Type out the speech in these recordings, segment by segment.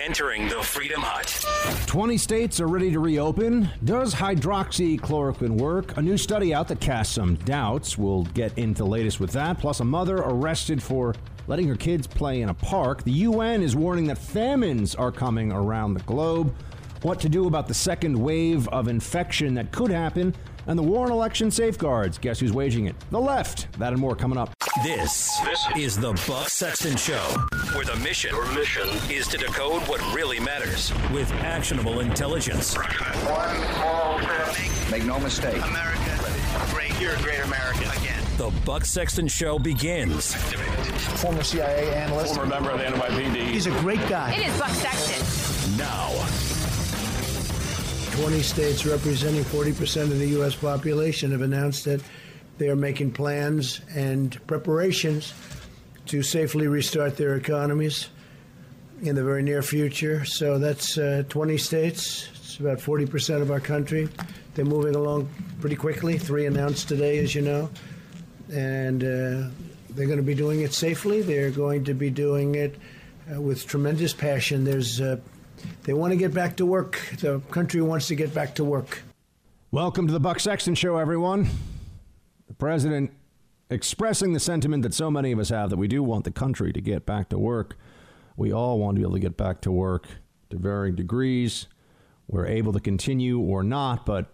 Entering the Freedom Hut. 20 states are ready to reopen. Does hydroxychloroquine work? A new study out that casts some doubts. We'll get into the latest with that. Plus, a mother arrested for letting her kids play in a park. The UN is warning that famines are coming around the globe. What to do about the second wave of infection that could happen and the war on election safeguards. Guess who's waging it? The left. That and more coming up. This, this is the Buck Sexton Show, where the mission, Your mission is to decode what really matters with actionable intelligence. One small step. Make no mistake. America, great. You're a great American again. The Buck Sexton Show begins. Former CIA analyst. Former member of the NYPD. He's a great guy. It is Buck Sexton. Now. 20 states representing 40% of the U.S. population have announced that they are making plans and preparations to safely restart their economies in the very near future. So that's uh, 20 states. It's about 40% of our country. They're moving along pretty quickly. Three announced today, as you know. And uh, they're going to be doing it safely. They're going to be doing it uh, with tremendous passion. There's uh, they want to get back to work. The country wants to get back to work. Welcome to the Buck Sexton Show, everyone. The president expressing the sentiment that so many of us have that we do want the country to get back to work. We all want to be able to get back to work to varying degrees. We're able to continue or not, but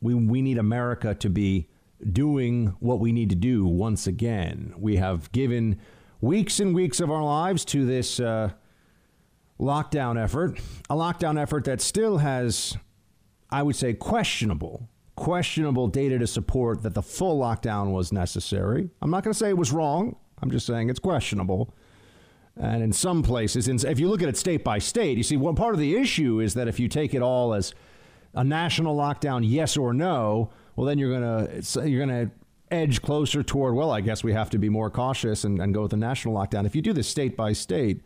we, we need America to be doing what we need to do once again. We have given weeks and weeks of our lives to this. Uh, lockdown effort, a lockdown effort that still has, I would say, questionable, questionable data to support that the full lockdown was necessary. I'm not going to say it was wrong. I'm just saying it's questionable. And in some places, if you look at it state by state, you see one part of the issue is that if you take it all as a national lockdown, yes or no, well, then you're going to you're going to edge closer toward well, I guess we have to be more cautious and, and go with the national lockdown. If you do this state by state,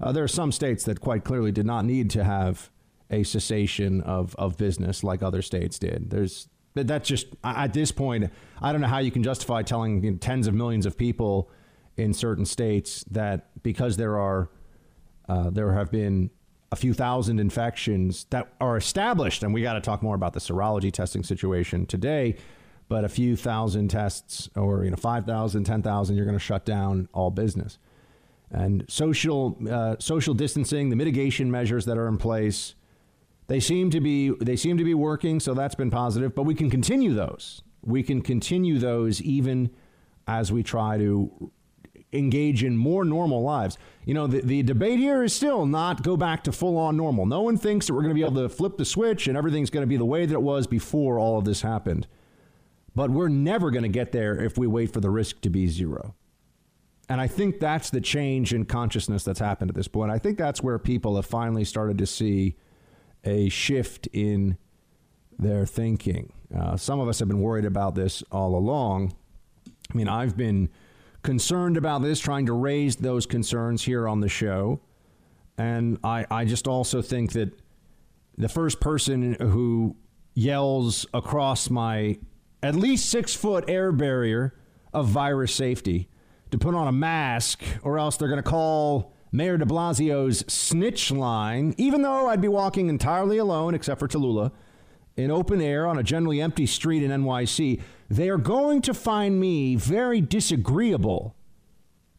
uh, there are some states that quite clearly did not need to have a cessation of, of business like other states did. There's that just at this point, I don't know how you can justify telling you know, tens of millions of people in certain states that because there are uh, there have been a few thousand infections that are established, and we got to talk more about the serology testing situation today. But a few thousand tests, or you know, 5,000, 10,000, you're going to shut down all business and social uh, social distancing, the mitigation measures that are in place, they seem to be they seem to be working. So that's been positive. But we can continue those. We can continue those even as we try to engage in more normal lives. You know, the, the debate here is still not go back to full on normal. No one thinks that we're going to be able to flip the switch and everything's going to be the way that it was before all of this happened. But we're never going to get there if we wait for the risk to be zero. And I think that's the change in consciousness that's happened at this point. I think that's where people have finally started to see a shift in their thinking. Uh, some of us have been worried about this all along. I mean, I've been concerned about this, trying to raise those concerns here on the show. And I, I just also think that the first person who yells across my at least six foot air barrier of virus safety to put on a mask, or else they're going to call Mayor de Blasio's snitch line, even though I'd be walking entirely alone, except for Tallulah, in open air on a generally empty street in NYC. They are going to find me very disagreeable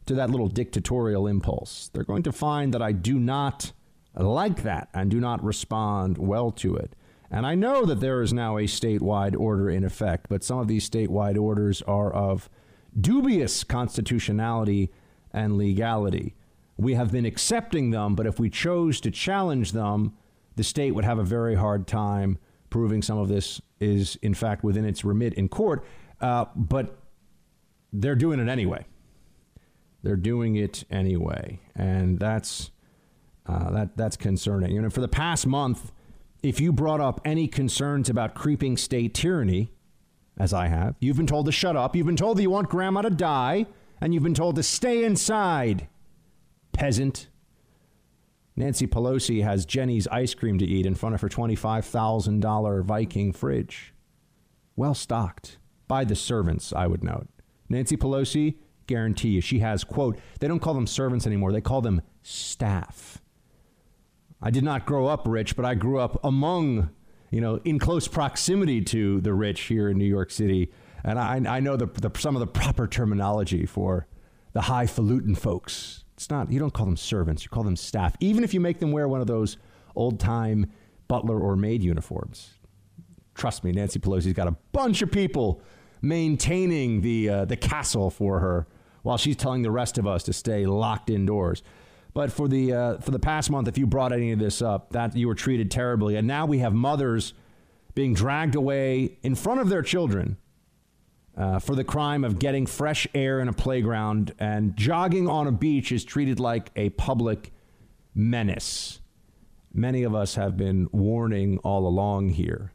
to that little dictatorial impulse. They're going to find that I do not like that and do not respond well to it. And I know that there is now a statewide order in effect, but some of these statewide orders are of dubious constitutionality and legality. We have been accepting them, but if we chose to challenge them, the state would have a very hard time proving some of this is, in fact, within its remit in court. Uh, but they're doing it anyway. They're doing it anyway, and that's uh, that that's concerning. You know, for the past month, if you brought up any concerns about creeping state tyranny, as I have. You've been told to shut up. You've been told that you want grandma to die, and you've been told to stay inside, peasant. Nancy Pelosi has Jeni's ice cream to eat in front of her $25,000 Viking fridge. Well stocked by the servants, I would note. Nancy Pelosi, guarantee you, she has, quote, they don't call them servants anymore, they call them staff. I did not grow up rich, but I grew up among, you know, in close proximity to the rich here in New York City. And I, I know the, the, some of the proper terminology for the highfalutin folks. It's not, you don't call them servants, you call them staff, even if you make them wear one of those old time butler or maid uniforms. Trust me, Nancy Pelosi's got a bunch of people maintaining the, uh, the castle for her while she's telling the rest of us to stay locked indoors. But for the uh, for the past month, if you brought any of this up, that you were treated terribly, and now we have mothers being dragged away in front of their children uh, for the crime of getting fresh air in a playground and jogging on a beach is treated like a public menace. Many of us have been warning all along here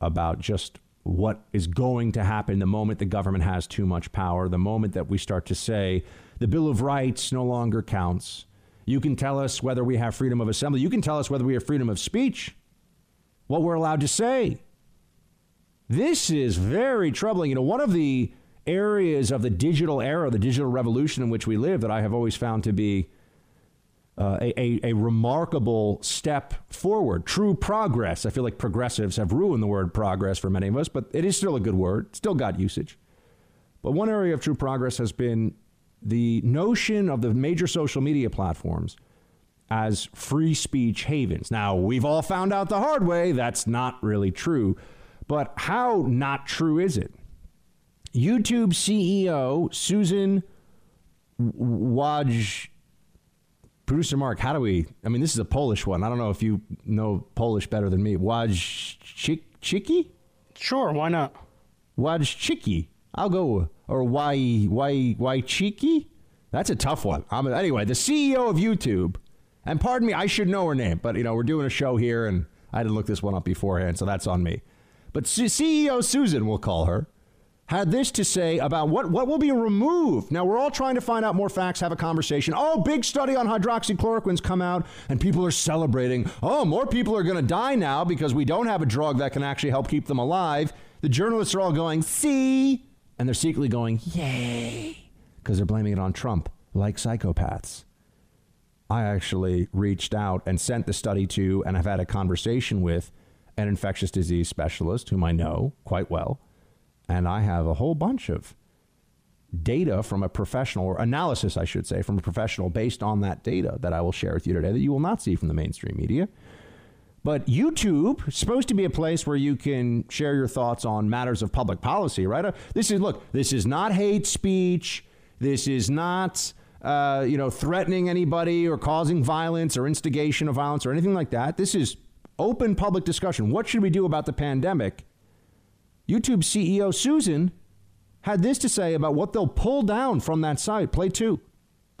about just what is going to happen the moment the government has too much power, the moment that we start to say the Bill of Rights no longer counts. You can tell us whether we have freedom of assembly. You can tell us whether we have freedom of speech, what we're allowed to say. This is very troubling. You know, one of the areas of the digital era, the digital revolution in which we live, that I have always found to be uh, a, a, a, remarkable step forward, true progress. I feel like progressives have ruined the word progress for many of us, but it is still a good word, still got usage. But one area of true progress has been the notion of the major social media platforms as free speech havens. Now, we've all found out the hard way that's not really true, but how not true is it? YouTube CEO Susan Waj. Producer Mark, how do we? I mean, this is a Polish one. I don't know if you know Polish better than me. Wajciki? Sure, why not? Wajciki. I'll go or why why why cheeky? That's a tough one. Um, anyway, the CEO of YouTube, and pardon me, I should know her name, but you know we're doing a show here, and I didn't look this one up beforehand, so that's on me. But C- CEO Susan, we'll call her, had this to say about what, what will be removed. Now, we're all trying to find out more facts, have a conversation. Oh, big study on hydroxychloroquine's come out, and people are celebrating. Oh, more people are going to die now because we don't have a drug that can actually help keep them alive. The journalists are all going, see? And they're secretly going, yay, because they're blaming it on Trump, like psychopaths. I actually reached out and sent the study to and I've had a conversation with an infectious disease specialist whom I know quite well. And I have a whole bunch of data from a professional, or analysis, I should say, from a professional based on that data that I will share with you today that you will not see from the mainstream media. But YouTube supposed to be a place where you can share your thoughts on matters of public policy, right? Uh, this is look, this is not hate speech. This is not uh, you know threatening anybody or causing violence or instigation of violence or anything like that. This is open public discussion. What should we do about the pandemic? YouTube CEO Susan had this to say about what they'll pull down from that site. Play two.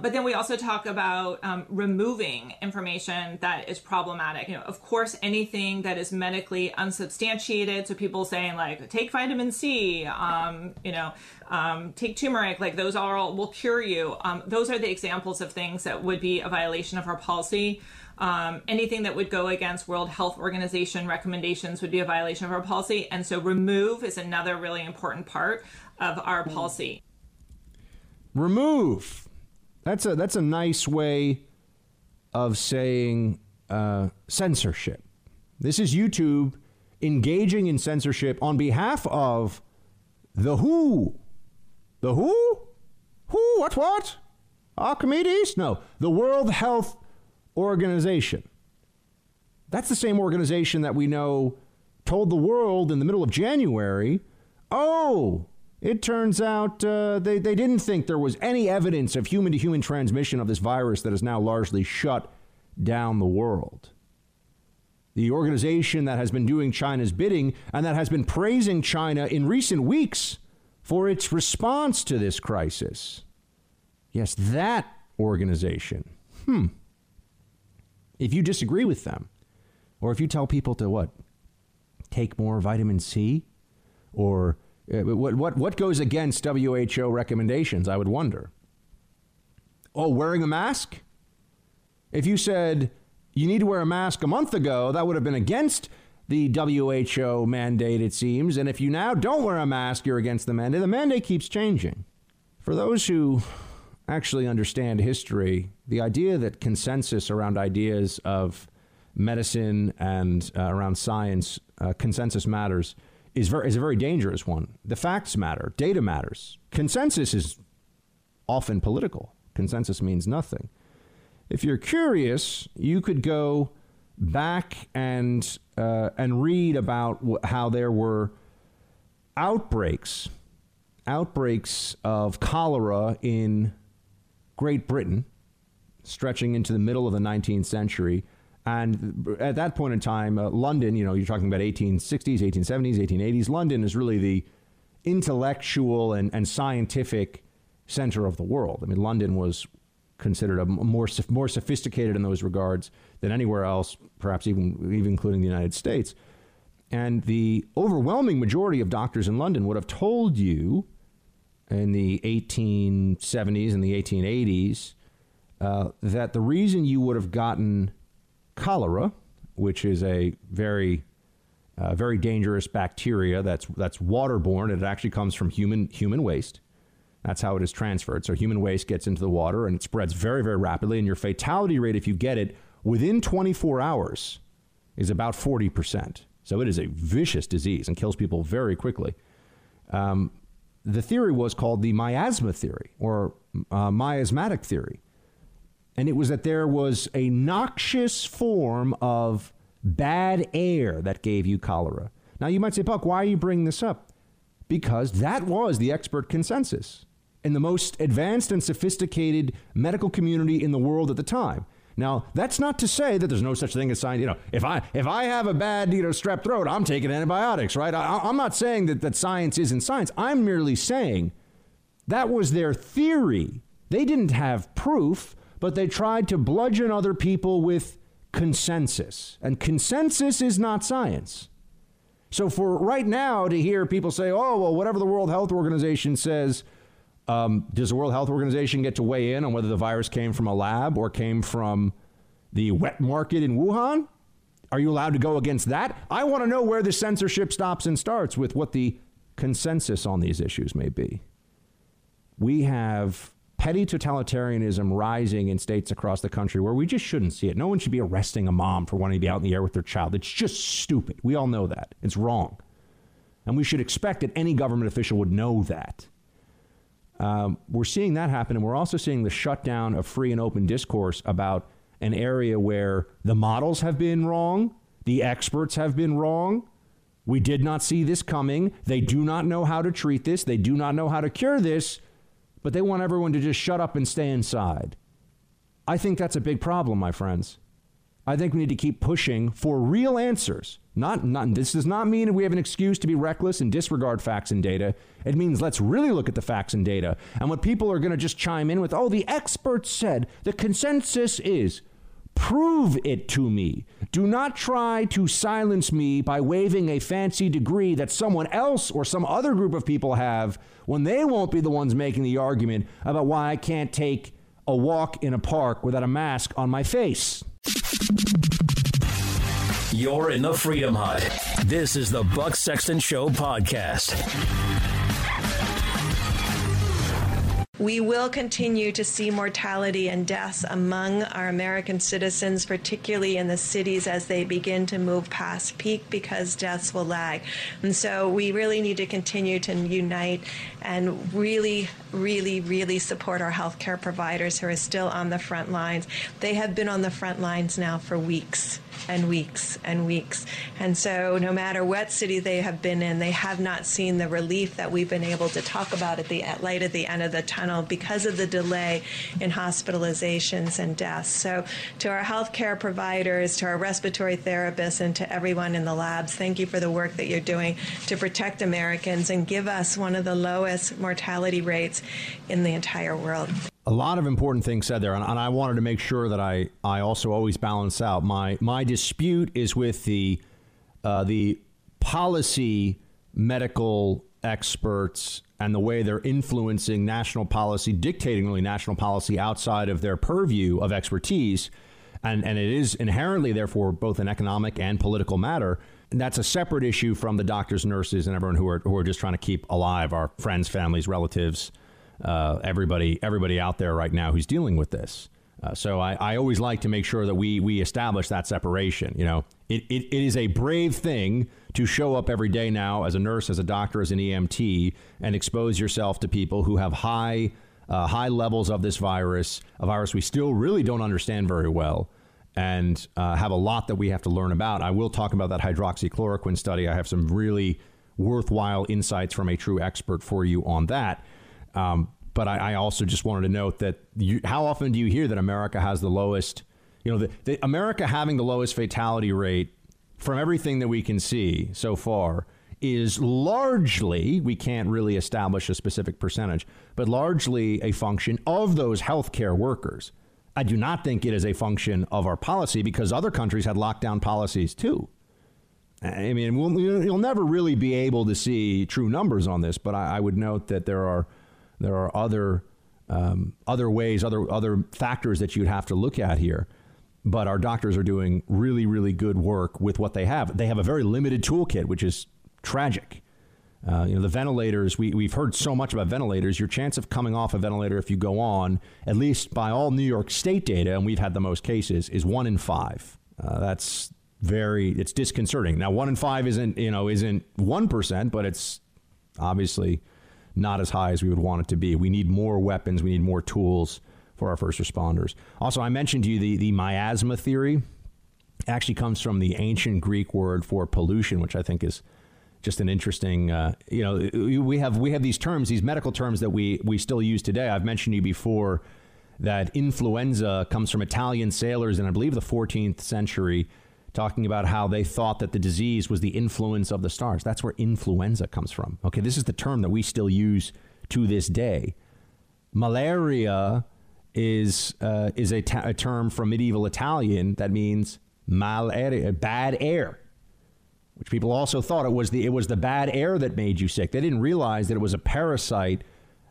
But then we also talk about um, removing information that is problematic. You know, of course, anything that is medically unsubstantiated. So people saying like, take vitamin C, um, you know, um, take turmeric, like those are all will cure you. Um, those are the examples of things that would be a violation of our policy. Um, anything that would go against World Health Organization recommendations would be a violation of our policy. And so remove is another really important part of our policy. Remove that's a that's a nice way of saying uh, censorship. This is YouTube engaging in censorship on behalf of the WHO. The WHO? Who? What? What? Archimedes? No, the World Health Organization. That's the same organization that we know told the world in the middle of January, oh, it turns out uh, they, they didn't think there was any evidence of human to human transmission of this virus that has now largely shut down the world. The organization that has been doing China's bidding and that has been praising China in recent weeks for its response to this crisis. Yes, that organization. Hmm. If you disagree with them, or if you tell people to what? Take more vitamin C? Or what, what, what goes against WHO recommendations, I would wonder? Oh, wearing a mask? If you said you need to wear a mask a month ago, that would have been against the WHO mandate, it seems. And if you now don't wear a mask, you're against the mandate. The mandate keeps changing. For those who actually understand history, the idea that consensus around ideas of medicine and uh, around science, uh, consensus matters, is, very, is a very dangerous one. The facts matter, data matters. Consensus is often political, consensus means nothing. If you're curious, you could go back and, uh, and read about wh- how there were outbreaks, outbreaks of cholera in Great Britain, stretching into the middle of the 19th century. And at that point in time, uh, London, you know, you're talking about 1860s, 1870s, 1880s. London is really the intellectual and, and scientific center of the world. I mean, London was considered a more more sophisticated in those regards than anywhere else, perhaps even even including the United States. And the overwhelming majority of doctors in London would have told you in the 1870s and the 1880s uh, that the reason you would have gotten cholera, which is a very uh, very dangerous bacteria that's that's waterborne. It actually comes from human human waste. That's how it is transferred. So human waste gets into the water and it spreads very very rapidly. And your fatality rate, if you get it within 24 hours, is about 40 percent. So it is a vicious disease and kills people very quickly. Um, the theory was called the miasma theory or uh, miasmatic theory and it was that there was a noxious form of bad air that gave you cholera. Now, you might say, Buck, why are you bringing this up? Because that was the expert consensus in the most advanced and sophisticated medical community in the world at the time. Now, that's not to say that there's no such thing as science. You know, if I if I have a bad you know strep throat, I'm taking antibiotics, right? I, I'm not saying that that science isn't science. I'm merely saying that was their theory. They didn't have proof but they tried to bludgeon other people with consensus. And consensus is not science. So for right now to hear people say, oh, well, whatever the World Health Organization says, um, does the World Health Organization get to weigh in on whether the virus came from a lab or came from the wet market in Wuhan? Are you allowed to go against that? I want to know where the censorship stops and starts with what the consensus on these issues may be. We have petty totalitarianism rising in states across the country where we just shouldn't see it. No one should be arresting a mom for wanting to be out in the air with their child. It's just stupid. We all know that. It's wrong. And we should expect that any government official would know that. Um, we're seeing that happen, and we're also seeing the shutdown of free and open discourse about an area where the models have been wrong, the experts have been wrong. We did not see this coming. They do not know how to treat this. They do not know how to cure this but they want everyone to just shut up and stay inside. I think that's a big problem, my friends. I think we need to keep pushing for real answers. Not, not, this does not mean we have an excuse to be reckless and disregard facts and data. It means let's really look at the facts and data. And what people are going to just chime in with, oh, the experts said, the consensus is, prove it to me. Do not try to silence me by waving a fancy degree that someone else or some other group of people have when they won't be the ones making the argument about why I can't take a walk in a park without a mask on my face. You're in the Freedom Hut. This is the Buck Sexton Show podcast. We will continue to see mortality and deaths among our American citizens, particularly in the cities as they begin to move past peak because deaths will lag. And so we really need to continue to unite and really, really, really support our healthcare providers who are still on the front lines. They have been on the front lines now for weeks and weeks and weeks. And so, no matter what city they have been in, they have not seen the relief that we've been able to talk about at the light at the end of the tunnel because of the delay in hospitalizations and deaths. So, to our healthcare providers, to our respiratory therapists, and to everyone in the labs, thank you for the work that you're doing to protect Americans and give us one of the lowest mortality rates in the entire world a lot of important things said there, and, and, I wanted to make sure that I, I also always balance out. My my dispute is with the uh, the policy medical experts and the way they're influencing national policy, dictating really national policy outside of their purview of expertise, and and it is inherently therefore both an economic and political matter. And that's a separate issue from the doctors, nurses, and everyone who are who are just trying to keep alive our friends, families, relatives uh, everybody everybody out there right now who's dealing with this. Uh, so I, I always like to make sure that we we establish that separation. You know, it, it, it is a brave thing to show up every day now as a nurse, as a doctor, as an EMT, and expose yourself to people who have high uh, high levels of this virus, a virus we still really don't understand very well, and uh, have a lot that we have to learn about. I will talk about that hydroxychloroquine study. I have some really worthwhile insights from a true expert for you on that. Um, but I, I, also just wanted to note that you, how often do you hear that America has the lowest, you know, the, the America having the lowest fatality rate from everything that we can see so far is largely, we can't really establish a specific percentage, but largely a function of those healthcare workers. I do not think it is a function of our policy because other countries had lockdown policies too. I mean, we'll, you'll never really be able to see true numbers on this, but I, I would note that there are there are other um, other ways, other other factors that you'd have to look at here. But our doctors are doing really, really good work with what they have. They have a very limited toolkit, which is tragic. Uh, you know, the ventilators, we, we've heard so much about ventilators. Your chance of coming off a ventilator if you go on, at least by all New York State data, and we've had the most cases, is one in five. Uh, that's very, it's disconcerting. Now, one in five isn't, you know, isn't 1%, but it's obviously not as high as we would want it to be. We need more weapons, we need more tools for our first responders. Also, I mentioned to you the, the miasma theory actually comes from the ancient Greek word for pollution, which I think is just an interesting, uh, you know, we have we have these terms, these medical terms that we we still use today. I've mentioned to you before that influenza comes from Italian sailors in I believe the 14th century talking about how they thought that the disease was the influence of the stars. That's where influenza comes from. Okay, this is the term that we still use to this day. Malaria is uh, is a, ta- a term from medieval Italian that means malaria, bad air, which people also thought it was the it was the bad air that made you sick. They didn't realize that it was a parasite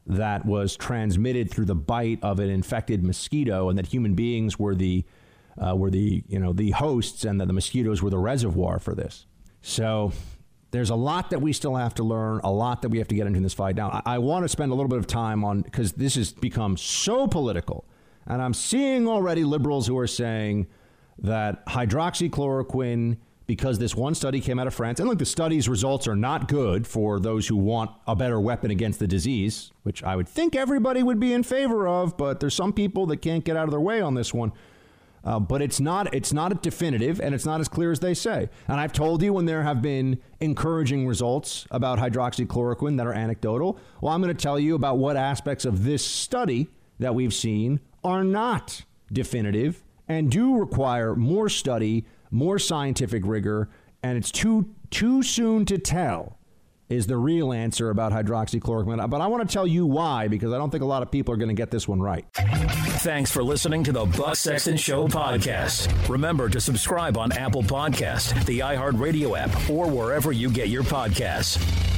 that was transmitted through the bite of an infected mosquito, and that human beings were the uh, were the you know the hosts, and that the mosquitoes were the reservoir for this. So there's a lot that we still have to learn, a lot that we have to get into this fight. Now, I, I want to spend a little bit of time on because this has become so political, and I'm seeing already liberals who are saying that hydroxychloroquine because this one study came out of France. And look, the study's results are not good for those who want a better weapon against the disease, which I would think everybody would be in favor of, but there's some people that can't get out of their way on this one. Uh, but it's not it's not definitive and it's not as clear as they say. And I've told you when there have been encouraging results about hydroxychloroquine that are anecdotal. Well, I'm going to tell you about what aspects of this study that we've seen are not definitive and do require more study, more scientific rigor, and it's too too soon to tell is the real answer about hydroxychloroquine. But I want to tell you why, because I don't think a lot of people are going to get this one right. Thanks for listening to the Buck Sexton Show podcast. Remember to subscribe on Apple Podcast, the iHeartRadio app, or wherever you get your podcasts.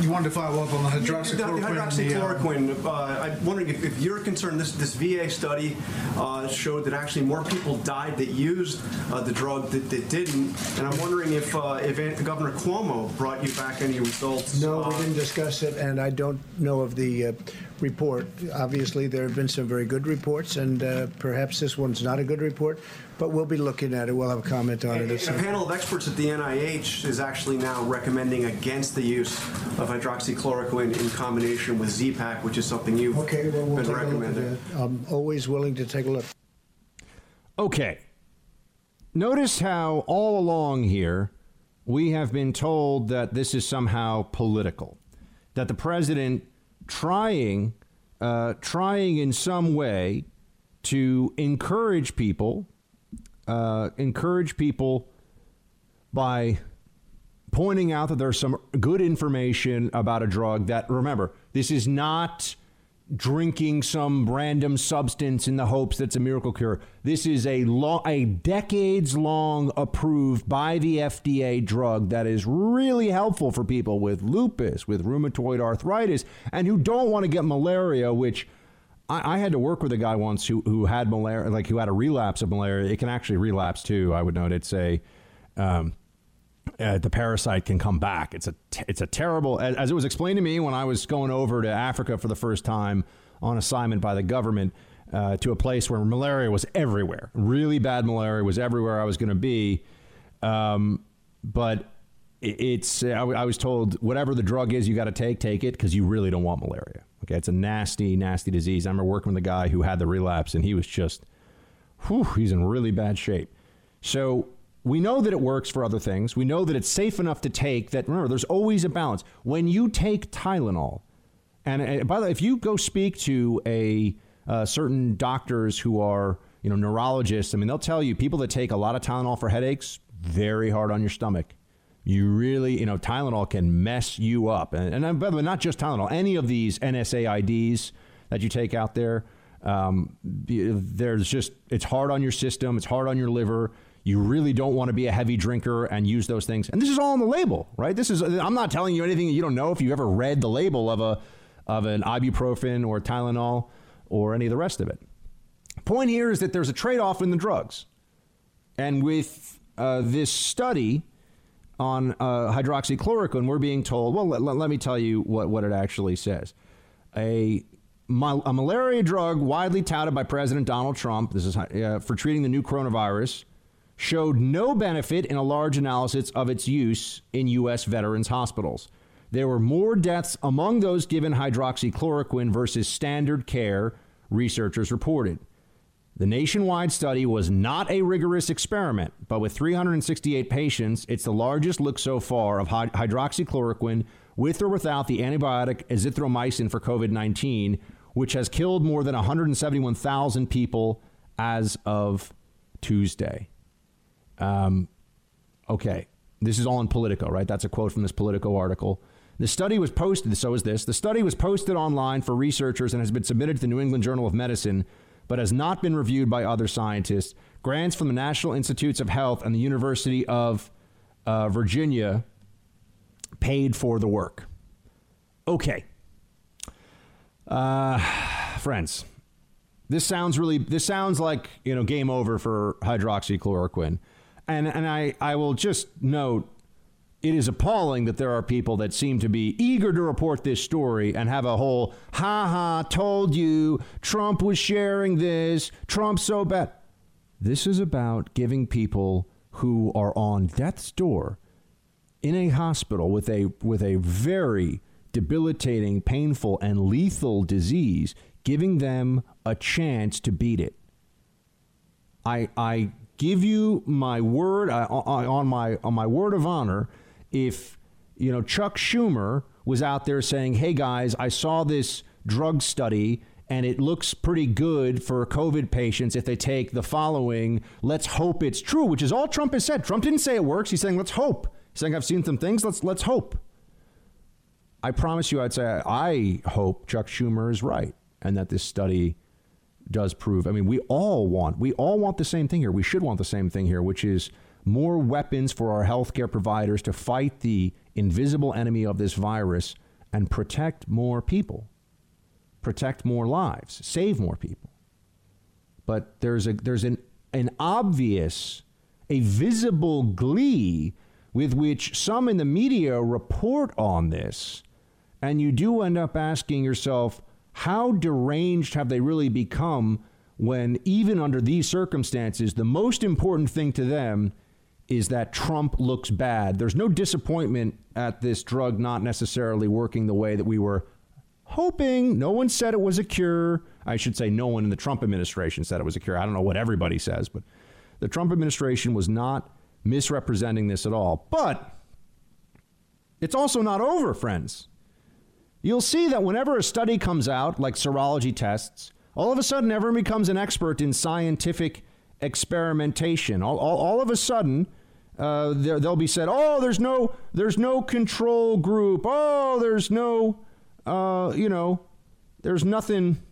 You wanted to follow up on the hydroxychloroquine. The, hydroxychloroquine. Uh, I'm wondering if, if, you're concerned. This this VA study uh, showed that actually more people died that used uh, the drug that, that, didn't. And I'm wondering if uh, if Governor Cuomo brought you back any results. No, we didn't discuss it, and I don't know of the uh, report. Obviously, there have been some very good reports, and uh, perhaps this one's not a good report but we'll be looking at it. We'll have a comment on and, it. a panel of experts at the NIH is actually now recommending against the use of hydroxychloroquine in combination with Z-Pak, which is something you've okay, well, we'll been recommending. I'm always willing to take a look. Okay. Notice how all along here we have been told that this is somehow political, that the president trying, uh, trying in some way to encourage people uh, encourage people by pointing out that there's some good information about a drug that, remember, this is not drinking some random substance in the hopes that's a miracle cure. This is a long, a decades long approved by the FDA drug that is really helpful for people with lupus, with rheumatoid arthritis, and who don't want to get malaria, which I, I, had to work with a guy once who, who had malaria, like who had a relapse of malaria. It can actually relapse too. I would note it's a, um, uh, the parasite can come back. It's a it's a terrible as, as, it was explained to me when I was going over to Africa for the first time on assignment by the government. uh, to a place where malaria was everywhere. Really bad malaria was everywhere I was going to be. Um, but it's I, I was told whatever the drug is you got to take, take it because you really don't want malaria. Okay, it's a nasty, nasty disease. I remember working with a guy who had the relapse, and he was just, whew, he's in really bad shape. So we know that it works for other things. We know that it's safe enough to take. That remember, there's always a balance. When you take Tylenol, and by the way, if you go speak to a uh, certain doctors who are you know neurologists, I mean they'll tell you people that take a lot of Tylenol for headaches very hard on your stomach. You really, you know, Tylenol can mess you up. And, and by the way, not just Tylenol, any of these NSAIDs that you take out there, um, there's just, it's hard on your system, it's hard on your liver. You really don't want to be a heavy drinker and use those things. And this is all on the label, right? This is, I'm not telling you anything that you don't know if you've ever read the label of, a, of an ibuprofen or Tylenol or any of the rest of it. Point here is that there's a trade off in the drugs. And with uh, this study on uh, hydroxychloroquine, we're being told, well, let, let, me tell you what, what it actually says. A, a malaria drug widely touted by President Donald Trump, this is uh, for treating the new coronavirus, showed no benefit in a large analysis of its use in U.S. veterans' hospitals. There were more deaths among those given hydroxychloroquine versus standard care, researchers reported. The nationwide study was not a rigorous experiment, but with 368 patients, it's the largest look so far of hydroxychloroquine with or without the antibiotic azithromycin for COVID 19, which has killed more than 171,000 people as of Tuesday. Um, okay, this is all in Politico, right? That's a quote from this Politico article. The study was posted, so is this. The study was posted online for researchers and has been submitted to the New England Journal of Medicine but has not been reviewed by other scientists. Grants from the National Institutes of Health and the University of uh, Virginia paid for the work. Okay. Uh, friends, this sounds really, this sounds like, you know, game over for hydroxychloroquine. And, and I, I will just note it is appalling that there are people that seem to be eager to report this story and have a whole ha ha told you Trump was sharing this, Trump's so bad. This is about giving people who are on death's door in a hospital with a with a very debilitating, painful and lethal disease, giving them a chance to beat it. I I give you my word I, on my on my word of honor if you know Chuck Schumer was out there saying, "Hey guys, I saw this drug study and it looks pretty good for COVID patients if they take the following. Let's hope it's true," which is all Trump has said. Trump didn't say it works. He's saying, "Let's hope." He's saying, "I've seen some things. Let's let's hope." I promise you, I'd say I hope Chuck Schumer is right and that this study does prove. I mean, we all want we all want the same thing here. We should want the same thing here, which is more weapons for our healthcare providers to fight the invisible enemy of this virus and protect more people, protect more lives, save more people. But there's a there's an an obvious, a visible glee with which some in the media report on this, and you do end up asking yourself, how deranged have they really become when even under these circumstances, the most important thing to them is that Trump looks bad. There's no disappointment at this drug not necessarily working the way that we were hoping. No one said it was a cure. I should say, no one in the Trump administration said it was a cure. I don't know what everybody says, but the Trump administration was not misrepresenting this at all. But it's also not over, friends. You'll see that whenever a study comes out, like serology tests, all of a sudden everyone becomes an expert in scientific experimentation. All, all, all of a sudden, uh, they'll be said, "Oh, there's no, there's no control group. Oh, there's no, uh, you know, there's nothing,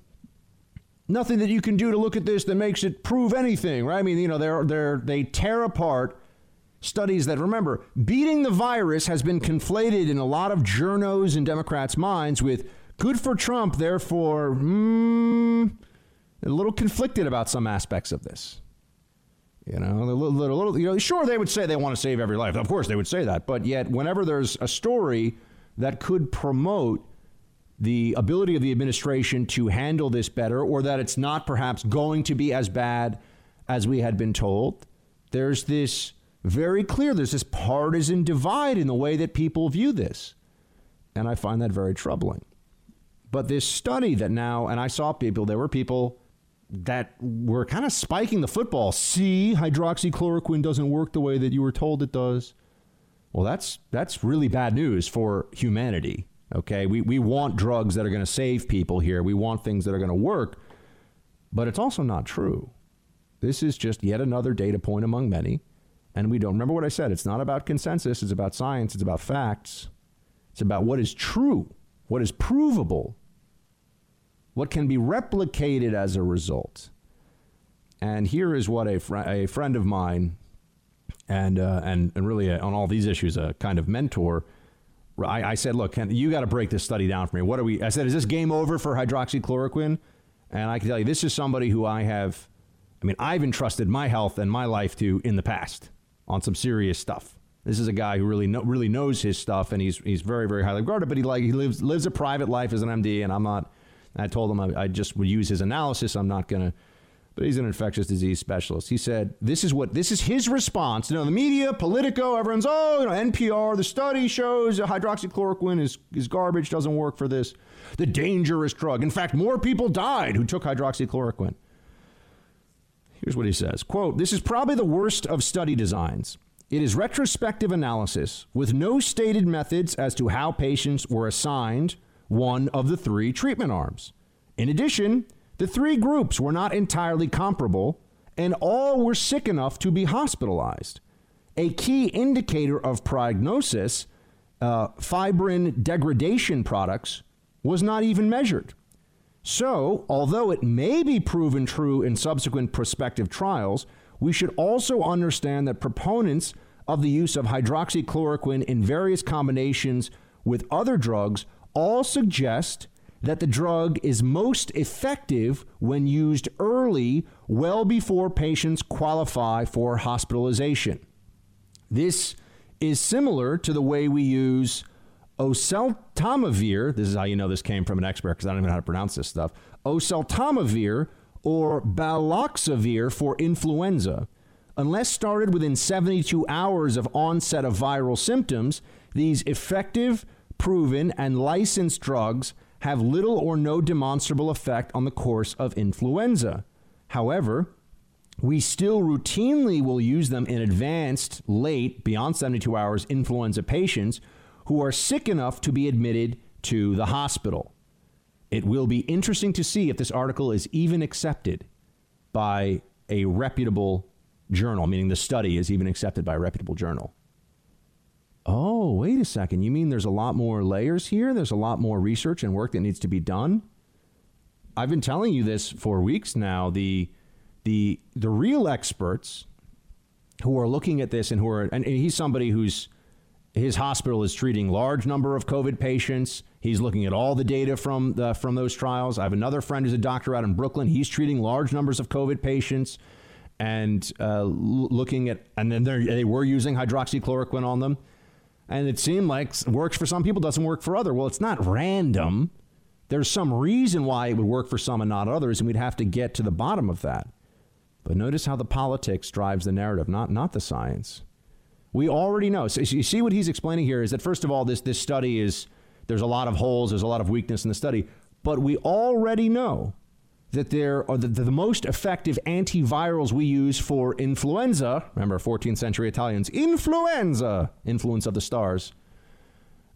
nothing that you can do to look at this that makes it prove anything, right? I mean, you know, they're they're they tear apart studies that remember beating the virus has been conflated in a lot of journos and Democrats' minds with good for Trump. Therefore, mm, a little conflicted about some aspects of this. You know, a little, little, little, you know, sure, they would say they want to save every life. Of course, they would say that. But yet, whenever there's a story that could promote the ability of the administration to handle this better, or that it's not perhaps going to be as bad as we had been told. There's this very clear, there's this partisan divide in the way that people view this. And I find that very troubling. But this study that now, and I saw people, there were people that were kind of spiking the football. See, hydroxychloroquine doesn't work the way that you were told it does. Well, that's that's really bad news for humanity. Okay, we we want drugs that are going to save people here. We want things that are going to work, but it's also not true. This is just yet another data point among many, and we don't remember what I said. It's not about consensus. It's about science. It's about facts. It's about what is true, what is provable, what can be replicated as a result. And here is what a, fr- a friend of mine, and, uh, and, and really a, on all these issues, a kind of mentor, I, I said, look, you got to break this study down for me. What are we? I said, is this game over for hydroxychloroquine? And I can tell you, this is somebody who I have, I mean, I've entrusted my health and my life to in the past on some serious stuff. This is a guy who really know, really knows his stuff, and he's he's very very highly regarded. But he like he lives lives a private life as an MD, and I'm not. I told him I, I just would use his analysis. I'm not gonna. But he's an infectious disease specialist. He said, "This is what this is his response. You know, the media, Politico, everyone's oh, you know, NPR. The study shows hydroxychloroquine is is garbage. Doesn't work for this. The dangerous drug. In fact, more people died who took hydroxychloroquine." Here's what he says quote, This is probably the worst of study designs. It is retrospective analysis with no stated methods as to how patients were assigned one of the three treatment arms. In addition, the three groups were not entirely comparable, and all were sick enough to be hospitalized. A key indicator of prognosis, uh, fibrin degradation products, was not even measured. So, although it may be proven true in subsequent prospective trials, we should also understand that proponents of the use of hydroxychloroquine in various combinations with other drugs all suggest that the drug is most effective when used early, well before patients qualify for hospitalization. This is similar to the way we use oseltamivir. This is how you know this came from an expert because I don't even know how to pronounce this stuff. Oseltamivir or baloxavir for influenza. Unless started within 72 hours of onset of viral symptoms, these effective, proven, and licensed drugs have little or no demonstrable effect on the course of influenza. However, we still routinely will use them in advanced, late, beyond 72 hours influenza patients who are sick enough to be admitted to the hospital. It will be interesting to see if this article is even accepted by a reputable journal, meaning the study is even accepted by a reputable journal. Oh, wait a second. You mean there's a lot more layers here? There's a lot more research and work that needs to be done? I've been telling you this for weeks now. The the the real experts who are looking at this and who are and he's somebody who's his hospital is treating large number of COVID patients. He's looking at all the data from the, from those trials. I have another friend who's a doctor out in Brooklyn. He's treating large numbers of COVID patients and uh, looking at, and then they were using hydroxychloroquine on them. And it seemed like works for some people, doesn't work for other. Well, it's not random. There's some reason why it would work for some and not others, and we'd have to get to the bottom of that. But notice how the politics drives the narrative, not, not the science. We already know. So you see what he's explaining here is that first of all, this this study is there's a lot of holes, there's a lot of weakness in the study, but we already know that there are the, the most effective antivirals we use for influenza. Remember, 14th century Italians, influenza, influence of the stars.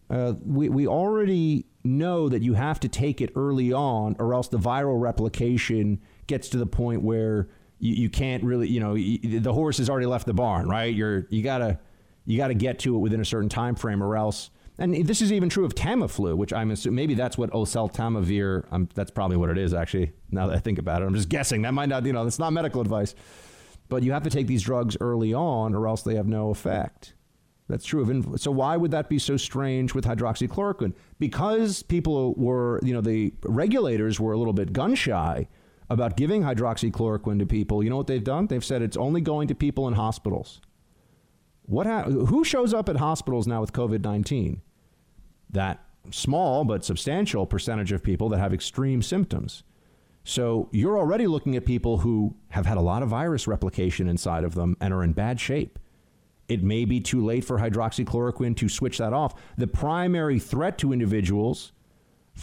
Uh, we, we already know that you have to take it early on, or else the viral replication gets to the point where you, you can't really, you know, you, the horse has already left the barn, right? You're you gotta you got to get to it within a certain time frame, or else. And this is even true of Tamiflu, which I'm assuming maybe that's what oseltamivir. Um, that's probably what it is, actually. Now that I think about it, I'm just guessing. That might not, you know, that's not medical advice. But you have to take these drugs early on, or else they have no effect. That's true of. So why would that be so strange with hydroxychloroquine? Because people were, you know, the regulators were a little bit gun shy about giving hydroxychloroquine to people. You know what they've done? They've said it's only going to people in hospitals. What ha- who shows up at hospitals now with COVID 19? That small but substantial percentage of people that have extreme symptoms. So you're already looking at people who have had a lot of virus replication inside of them and are in bad shape. It may be too late for hydroxychloroquine to switch that off. The primary threat to individuals,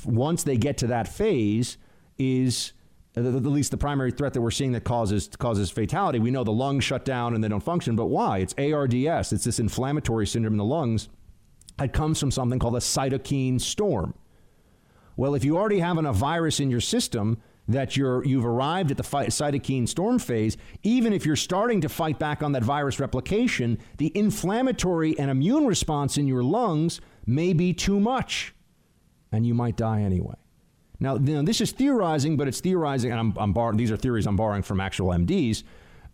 once they get to that phase, is at least the primary threat that we're seeing that causes causes fatality. We know the lungs shut down and they don't function, but why? It's ARDS. It's this inflammatory syndrome in the lungs. It comes from something called a cytokine storm. Well, if you already have enough virus in your system that you're you've arrived at the cytokine storm phase, even if you're starting to fight back on that virus replication, the inflammatory and immune response in your lungs may be too much, and you might die anyway. Now, you know, this is theorizing, but it's theorizing, and I'm, I'm bar- these are theories I'm borrowing from actual MDs.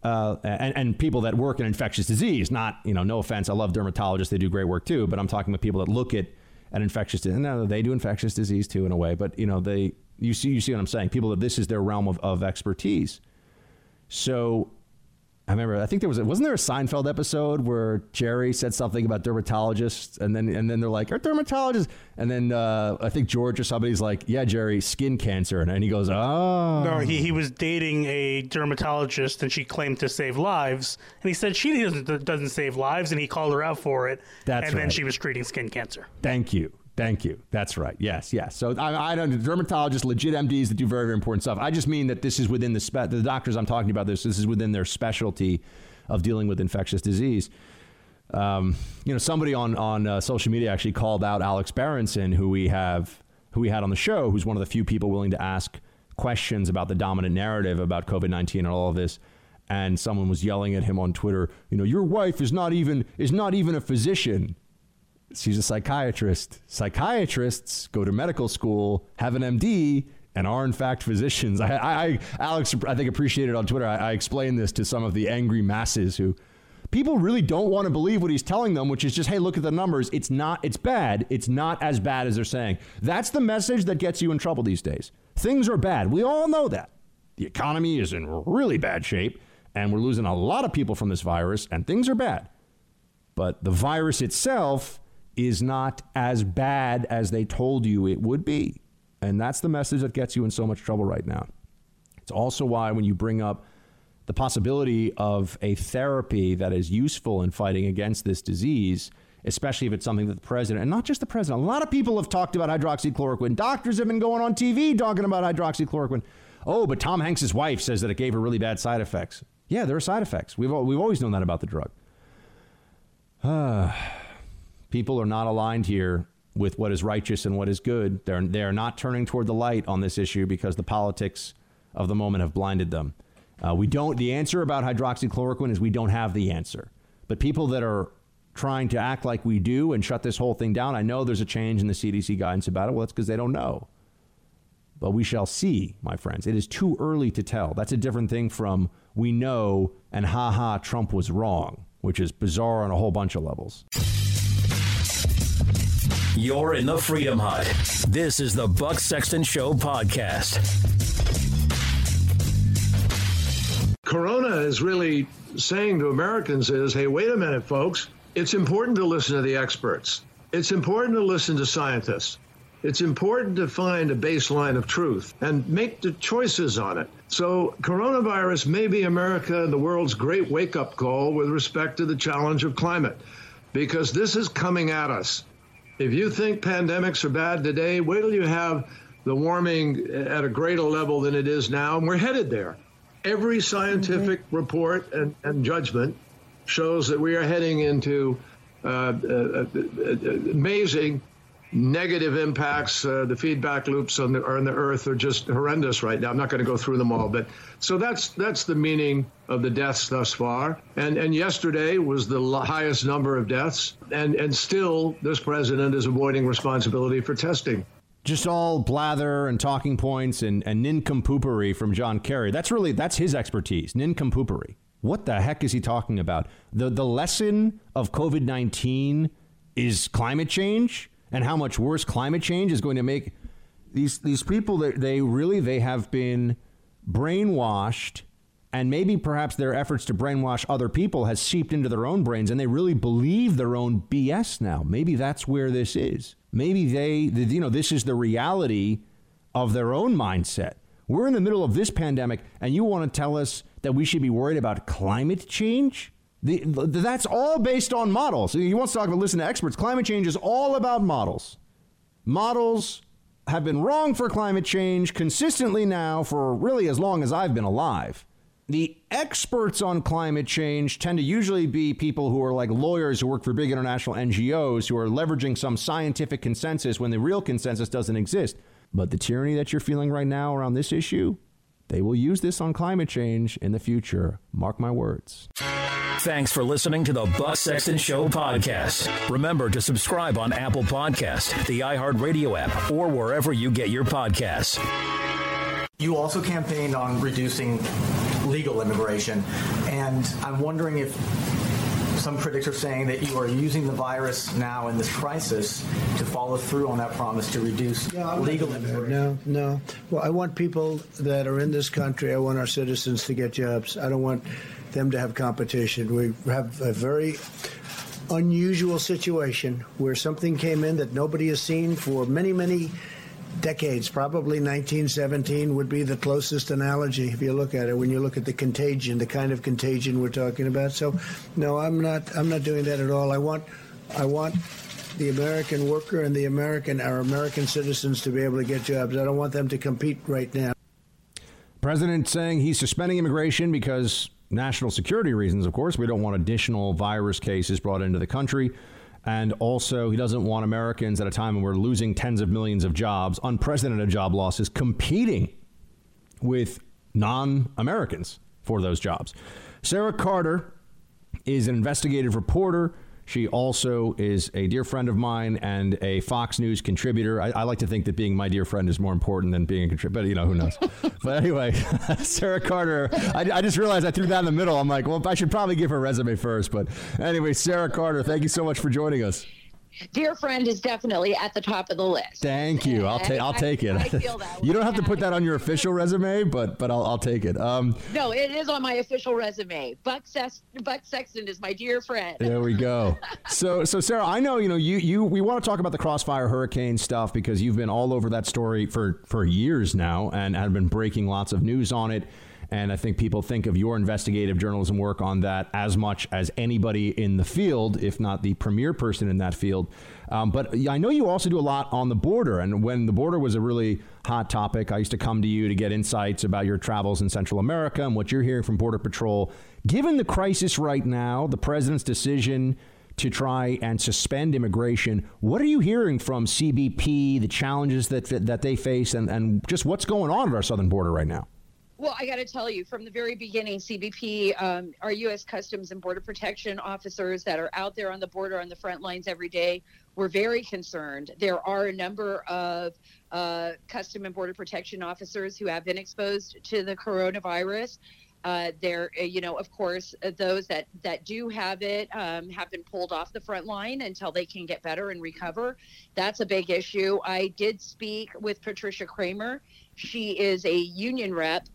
Uh, and, and, people that work in infectious disease, not, you know, no offense, I love dermatologists, they do great work too, but I'm talking about people that look at an infectious disease. They do infectious disease too in a way, but, you know, they, you see, you see what I'm saying? People that this is their realm of, of expertise. So I remember. I think there was a, wasn't there a Seinfeld episode where Jerry said something about dermatologists, and then and then they're like, "Are dermatologists?" And then uh, I think George or somebody's like, "Yeah, Jerry, skin cancer," and then he goes, "Oh." No, he he was dating a dermatologist, and she claimed to save lives, and he said she doesn't doesn't save lives, and he called her out for it. That's and right. then she was treating skin cancer. Thank you. Thank you. That's right. Yes, yes. So I, I don't dermatologists, legit MDs that do very, very important stuff. I just mean that this is within the spe- the doctors I'm talking about. This this is within their specialty of dealing with infectious disease. Um, you know, somebody on on uh, social media actually called out Alex Berenson, who we have who we had on the show, who's one of the few people willing to ask questions about the dominant narrative about COVID nineteen and all of this. And someone was yelling at him on Twitter, you know, your wife is not even is not even a physician. She's a psychiatrist. Psychiatrists go to medical school, have an MD, and are in fact physicians. I, I Alex, I think appreciated on Twitter. I, I explained this to some of the angry masses who people really don't want to believe what he's telling them, which is just, hey, look at the numbers. It's not, it's bad. It's not as bad as they're saying. That's the message that gets you in trouble these days. Things are bad. We all know that. The economy is in really bad shape, and we're losing a lot of people from this virus, and things are bad. But the virus itself is not as bad as they told you it would be. And that's the message that gets you in so much trouble right now. It's also why when you bring up the possibility of a therapy that is useful in fighting against this disease, especially if it's something that the president, and not just the president, a lot of people have talked about hydroxychloroquine. Doctors have been going on TV talking about hydroxychloroquine. Oh, but Tom Hanks' wife says that it gave her really bad side effects. Yeah, there are side effects. We've, we've always known that about the drug. Ah. People are not aligned here with what is righteous and what is good. They're, they're not turning toward the light on this issue because the politics of the moment have blinded them. Uh, we don't, the answer about hydroxychloroquine is we don't have the answer. But people that are trying to act like we do and shut this whole thing down, I know there's a change in the CDC guidance about it. Well, that's because they don't know. But we shall see, my friends. It is too early to tell. That's a different thing from we know and ha ha, Trump was wrong, which is bizarre on a whole bunch of levels. You're in the Freedom Hut. This is the Buck Sexton Show podcast. Corona is really saying to Americans is, hey, wait a minute, folks. It's important to listen to the experts. It's important to listen to scientists. It's important to find a baseline of truth and make the choices on it. So, coronavirus may be America and the world's great wake up call with respect to the challenge of climate, because this is coming at us. If you think pandemics are bad today, wait till you have the warming at a greater level than it is now, and we're headed there. Every scientific mm-hmm. report and, and, judgment shows that we are heading into uh, uh, uh, amazing negative impacts. Uh, the feedback loops on the, on the Earth are just horrendous right now. I'm not going to go through them all, but so that's that's the meaning of the deaths thus far. And and yesterday was the highest number of deaths, and and still this president is avoiding responsibility for testing. Just all blather and talking points and, and nincompoopery from John Kerry. That's really that's his expertise. Nincompoopery. What the heck is he talking about? The the lesson of COVID nineteen is climate change and how much worse climate change is going to make these these people that they really they have been brainwashed and maybe perhaps their efforts to brainwash other people has seeped into their own brains and they really believe their own BS now. Maybe that's where this is. maybe they, you know, this is the reality of their own mindset. We're in the middle of this pandemic, and you want to tell us that we should be worried about climate change? The, that's all based on models. He wants to talk about listen to experts. Climate change is all about models. Models have been wrong for climate change consistently now for really as long as I've been alive. The experts on climate change tend to usually be people who are like lawyers who work for big international NGOs who are leveraging some scientific consensus when the real consensus doesn't exist. But the tyranny that you're feeling right now around this issue, they will use this on climate change in the future. Mark my words. Thanks for listening to the Buck Sexton Show podcast. Remember to subscribe on Apple Podcast, the iHeartRadio app, or wherever you get your podcasts. You also campaigned on reducing legal immigration, and I'm wondering if some critics are saying that you are using the virus now in this crisis to follow through on that promise to reduce no, legal immigration. No, no. Well, I want people that are in this country, I want our citizens to get jobs. I don't want them to have competition. We have a very unusual situation where something came in that nobody has seen for many, many decades. Probably 1917 would be the closest analogy if you look at it. When you look at the contagion, the kind of contagion we're talking about. So, no, I'm not. I'm not doing that at all. I want, I want the American worker and the American, our American citizens to be able to get jobs. I don't want them to compete right now. President saying he's suspending immigration because national security reasons, of course. We don't want additional virus cases brought into the country. And also, he doesn't want Americans at a time when we're losing tens of millions of jobs, unprecedented job losses, competing with non Americans for those jobs. Sara Carter is an investigative reporter she also is a dear friend of mine and a Fox News contributor. I, I, like to think that being my dear friend is more important than being a contributor, but you know, who knows. but anyway, Sara Carter, I, I, just realized I threw that in the middle. I'm like, well, I should probably give her resume first. But anyway, Sara Carter, thank you so much for joining us dear friend is definitely at the top of the list. Thank you. I'll take. I'll take it. I feel that you don't have to put that on your official resume, but but I'll, I'll take it. Um, no, it is on my official resume. Buck, Sex- Buck Sexton is my dear friend. There we go. so so Sara, I know you know you you we want to talk about the Crossfire Hurricane stuff because you've been all over that story for for years now and have been breaking lots of news on it. And I think people think of your investigative journalism work on that as much as anybody in the field, if not the premier person in that field. Um, but I know you also do a lot on the border. And when the border was a really hot topic, I used to come to you to get insights about your travels in Central America and what you're hearing from Border Patrol. Given the crisis right now, the president's decision to try and suspend immigration. What are you hearing from CBP, the challenges that that they face, and, and just what's going on at our southern border right now? Well, I got to tell you, from the very beginning, CBP, um, our U.S. Customs and Border Protection officers that are out there on the border on the front lines every day, were very concerned. There are a number of uh, Custom and Border Protection officers who have been exposed to the coronavirus. Uh, there, uh, you know, of course, uh, those that that do have it um, have been pulled off the front line until they can get better and recover. That's a big issue. I did speak with Patricia Kramer she is a union rep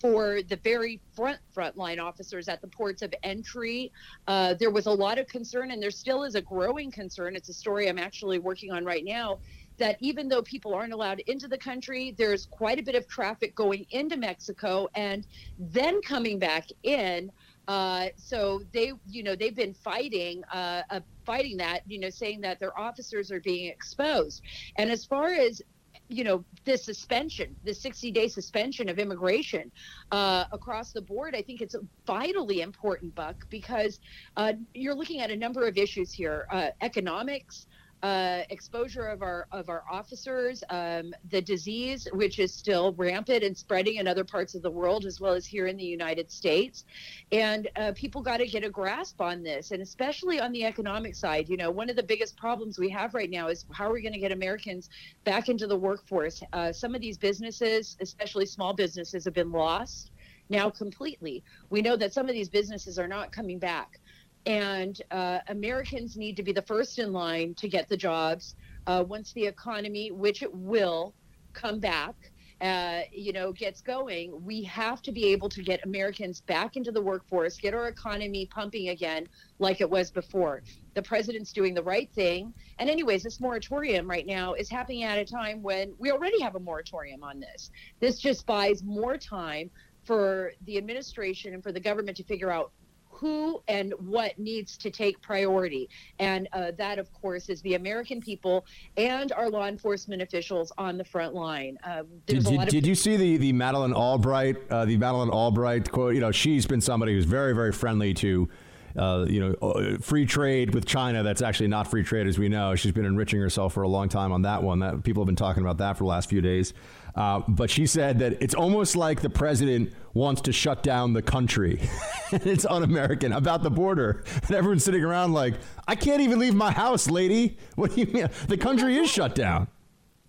for the very front frontline officers at the ports of entry. Uh, there was a lot of concern, and there still is a growing concern. It's a story I'm actually working on right now. That even though people aren't allowed into the country, there's quite a bit of traffic going into Mexico and then coming back in. Uh, so they, you know, they've been fighting, uh, uh, fighting that, you know, saying that their officers are being exposed. And as far as you know, the suspension, the 60 day suspension of immigration uh, across the board, I think it's vitally important, Buck, because uh, you're looking at a number of issues here uh, economics, uh, exposure of our of our officers, um, the disease, which is still rampant and spreading in other parts of the world as well as here in the United States, and uh, people got to get a grasp on this, and especially on the economic side. You know, one of the biggest problems we have right now is how are we going to get Americans back into the workforce? Uh, some of these businesses, especially small businesses, have been lost now completely. We know that some of these businesses are not coming back. And uh, Americans need to be the first in line to get the jobs uh, once the economy, which it will, come back uh, you know, gets going, we have to be able to get Americans back into the workforce, get our economy pumping again like it was before. The president's doing the right thing. And, anyways, this moratorium right now is happening at a time when we already have a moratorium on this. This just buys more time for the administration and for the government to figure out who and what needs to take priority. And uh, that, of course, is the American people and our law enforcement officials on the front line. Uh, Did, you, of- did you see the the Madeleine Albright uh, the Madeleine Albright quote? You know, she's been somebody who's very very friendly to. Uh, you know, uh, free trade with China. That's actually not free trade, as we know. She's been enriching herself for a long time on that one. That people have been talking about that for the last few days. Uh, but she said that it's almost like the president wants to shut down the country. it's un-American about the border, and everyone's sitting around like, "I can't even leave my house, lady. What do you mean? The country is shut down."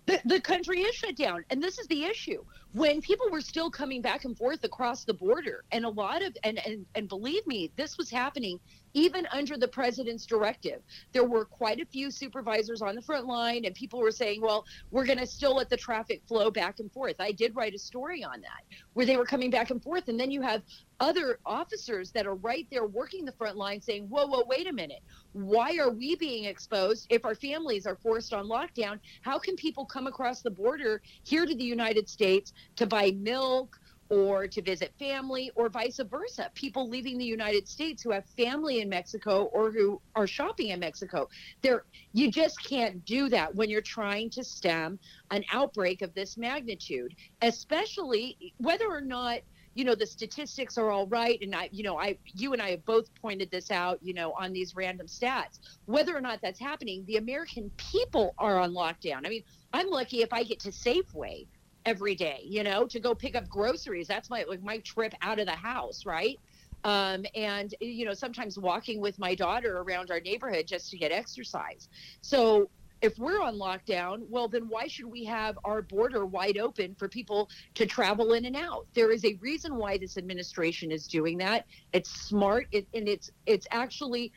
The, the country is shut down. And this is the issue. When people were still coming back and forth across the border, and a lot of, and, and, and believe me, this was happening even under the president's directive. There were quite a few supervisors on the front line, and people were saying, well, we're going to still let the traffic flow back and forth. I did write a story on that where they were coming back and forth. And then you have other officers that are right there working the front line saying, whoa, whoa, wait a minute. Why are we being exposed if our families are forced on lockdown? How can people come across the border here to the United States to buy milk? Or to visit family or vice versa. People leaving the United States who have family in Mexico or who are shopping in Mexico. There you just can't do that when you're trying to stem an outbreak of this magnitude, especially whether or not you know the statistics are all right and i you know i you and i have both pointed this out you know on these random stats whether or not that's happening the american people are on lockdown i mean i'm lucky if i get to safeway every day you know to go pick up groceries. That's my like my trip out of the house right? Um, and you know sometimes walking with my daughter around our neighborhood just to get exercise. So if we're on lockdown well then why should we have our border wide open for people to travel in and out? There is a reason why this administration is doing that. It's smart. It, and it's it's actually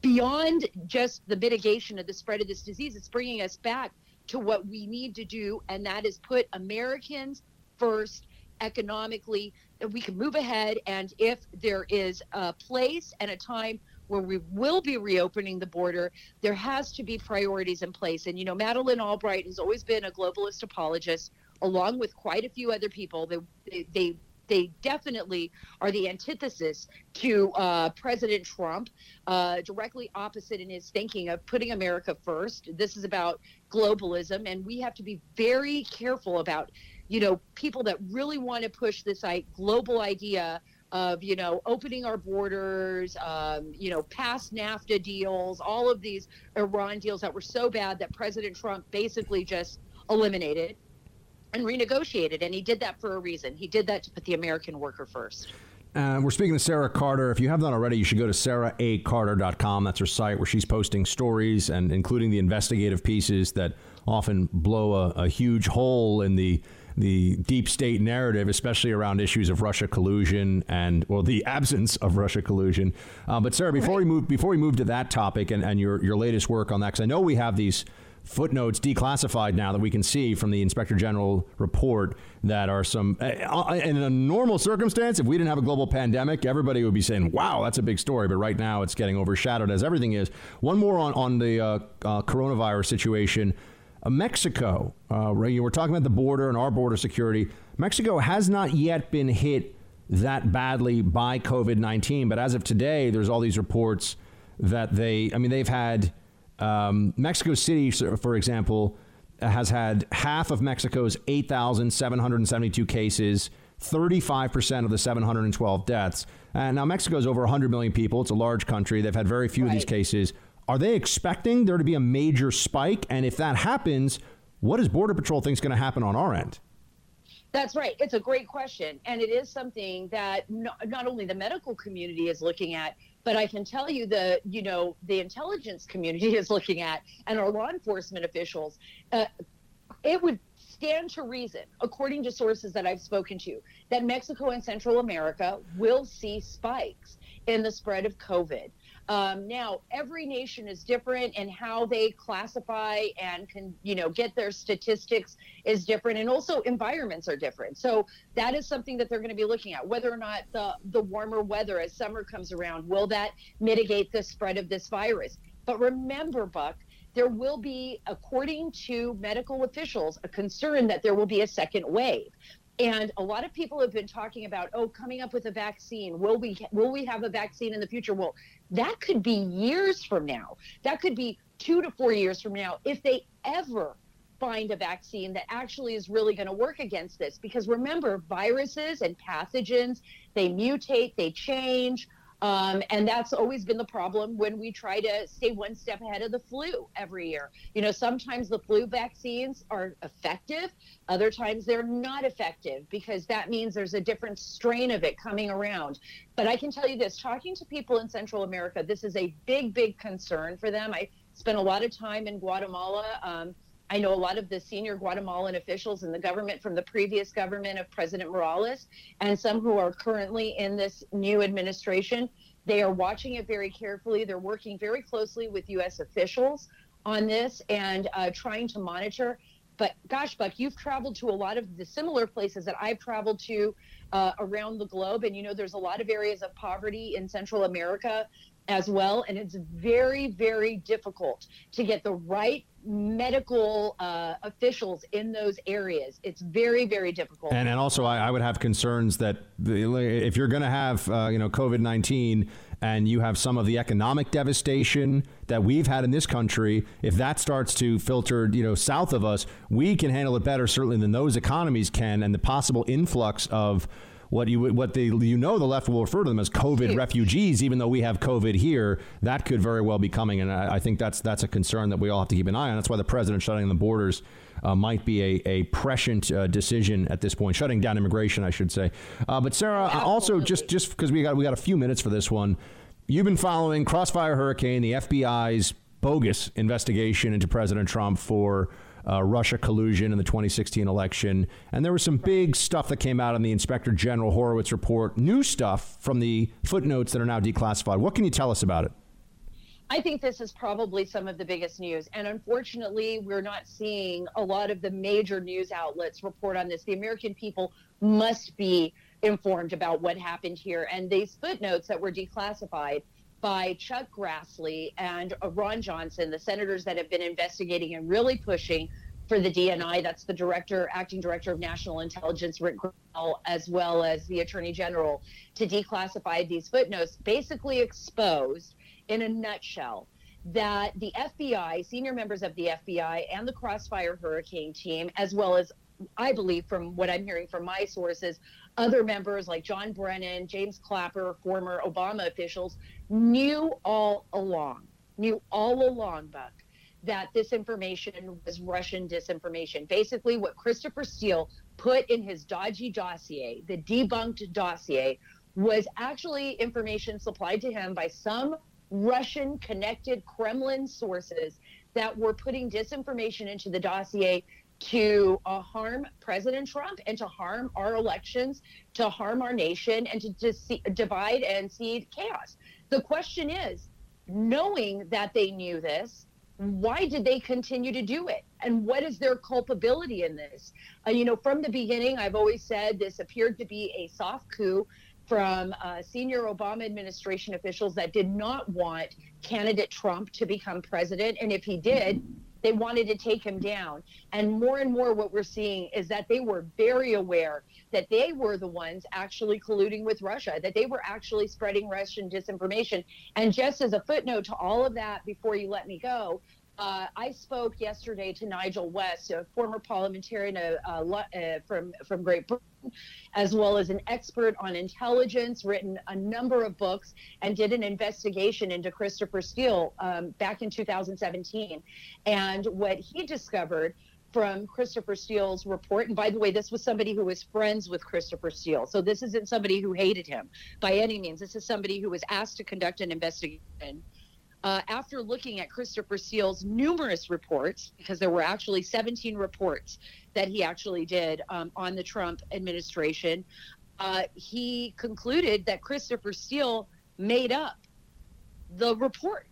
beyond just the mitigation of the spread of this disease. It's bringing us back to what we need to do, and that is put Americans first economically, that we can move ahead. And if there is a place and a time where we will be reopening the border, there has to be priorities in place. And, you know, Madeleine Albright has always been a globalist apologist, along with quite a few other people. They, they, they they definitely are the antithesis to uh, President Trump, uh, directly opposite in his thinking of putting America first. This is about globalism, and we have to be very careful about, you know, people that really want to push this like, global idea of you know opening our borders, um, you know, past NAFTA deals, all of these Iran deals that were so bad that President Trump basically just eliminated and renegotiated. And he did that for a reason. He did that to put the American worker first. Uh, we're speaking to Sara Carter. If you have not already, you should go to saraacarter.com. That's her site where she's posting stories and including the investigative pieces that often blow a, a huge hole in the the deep state narrative, especially around issues of Russia collusion and well, the absence of Russia collusion. Uh, but Sara, before we move before we move to that topic and, and your your latest work on that, because I know we have these footnotes declassified now that we can see from the inspector general report that are some uh, in a normal circumstance if we didn't have a global pandemic everybody would be saying wow that's a big story. But right now it's getting overshadowed as everything is. One more on, on the uh, uh, coronavirus situation. Uh, mexico uh, we're talking about the border and our border security. Mexico has not yet been hit that badly by covid-19 but as of today there's all these reports that they i mean they've had um, Mexico City, for example, has had half of Mexico's 8,772 cases, 35% of the 712 deaths. And now Mexico is over 100 million people. It's a large country. They've had very few right. of these cases. Are they expecting there to be a major spike? And if that happens, what does Border Patrol think is going to happen on our end? That's right. It's a great question. And it is something that not only the medical community is looking at, but I can tell you the you know the intelligence community is looking at and our law enforcement officials. Uh, it would stand to reason, according to sources that I've spoken to, that Mexico and Central America will see spikes in the spread of COVID. Um, now, every nation is different, and how they classify and can, you know, get their statistics is different, and also environments are different. So that is something that they're going to be looking at. Whether or not the the warmer weather as summer comes around will that mitigate the spread of this virus? But remember, Buck, there will be, according to medical officials, a concern that there will be a second wave. And a lot of people have been talking about, oh, coming up with a vaccine. Will we will we have a vaccine in the future? Well, that could be years from now. That could be two to four years from now if they ever find a vaccine that actually is really going to work against this. Because remember, viruses and pathogens, they mutate, they change. Um, and that's always been the problem when we try to stay one step ahead of the flu every year. You know, sometimes the flu vaccines are effective, other times they're not effective because that means there's a different strain of it coming around. But I can tell you this talking to people in Central America, this is a big, big concern for them. I spent a lot of time in Guatemala. Um, I know a lot of the senior Guatemalan officials in the government from the previous government of President Morales and some who are currently in this new administration. They are watching it very carefully. They're working very closely with U.S. officials on this and uh, trying to monitor. But gosh, Buck, you've traveled to a lot of the similar places that I've traveled to uh, around the globe. And you know, there's a lot of areas of poverty in Central America as well. And it's very, very difficult to get the right medical uh, officials in those areas. It's very, very difficult. And, and also, I, I would have concerns that the, if you're going to have, uh, you know, COVID 19 and you have some of the economic devastation that we've had in this country, if that starts to filter, you know, south of us, we can handle it better, certainly, than those economies can. And the possible influx of what you what they you know the left will refer to them as COVID refugees, even though we have COVID here. That could very well be coming, and I, I think that's that's a concern that we all have to keep an eye on. That's why the president shutting the borders. Uh, might be a, a prescient uh, decision at this point, shutting down immigration, I should say. Uh, but Sara, also just just because we got we got a few minutes for this one, you've been following Crossfire Hurricane, the FBI's bogus investigation into President Trump for uh, Russia collusion in the 2016 election. And there was some big stuff that came out in the Inspector General Horowitz report, new stuff from the footnotes that are now declassified. What can you tell us about it? I think this is probably some of the biggest news. And unfortunately, we're not seeing a lot of the major news outlets report on this. The American people must be informed about what happened here. And these footnotes that were declassified by Chuck Grassley and Ron Johnson, the senators that have been investigating and really pushing for the DNI. That's the director, acting director of national intelligence, Rick Grenell, as well as the attorney general, to declassify these footnotes, basically exposed in a nutshell that the FBI, senior members of the FBI and the Crossfire Hurricane team, as well as I believe from what I'm hearing from my sources, other members like John Brennan, James Clapper, former Obama officials, knew all along, knew all along, Buck, that this information was Russian disinformation. Basically, what Christopher Steele put in his dodgy dossier, the debunked dossier, was actually information supplied to him by some Russian connected Kremlin sources that were putting disinformation into the dossier to uh, harm President Trump and to harm our elections, to harm our nation, and to dis- divide and seed chaos. The question is, knowing that they knew this, why did they continue to do it? And what is their culpability in this? Uh, you know, from the beginning, I've always said this appeared to be a soft coup from uh, senior Obama administration officials that did not want candidate Trump to become president. And if he did, they wanted to take him down. And more and more, what we're seeing is that they were very aware that they were the ones actually colluding with Russia, that they were actually spreading Russian disinformation. And just as a footnote to all of that, before you let me go, uh, I spoke yesterday to Nigel West, a former parliamentarian uh, uh, from from Great Britain, as well as an expert on intelligence, written a number of books, and did an investigation into Christopher Steele um, back in 2017. And what he discovered from Christopher Steele's report. And by the way, this was somebody who was friends with Christopher Steele. So this isn't somebody who hated him by any means. This is somebody who was asked to conduct an investigation uh, after looking at Christopher Steele's numerous reports, because there were actually 17 reports that he actually did um, on the Trump administration, uh, he concluded that Christopher Steele made up the report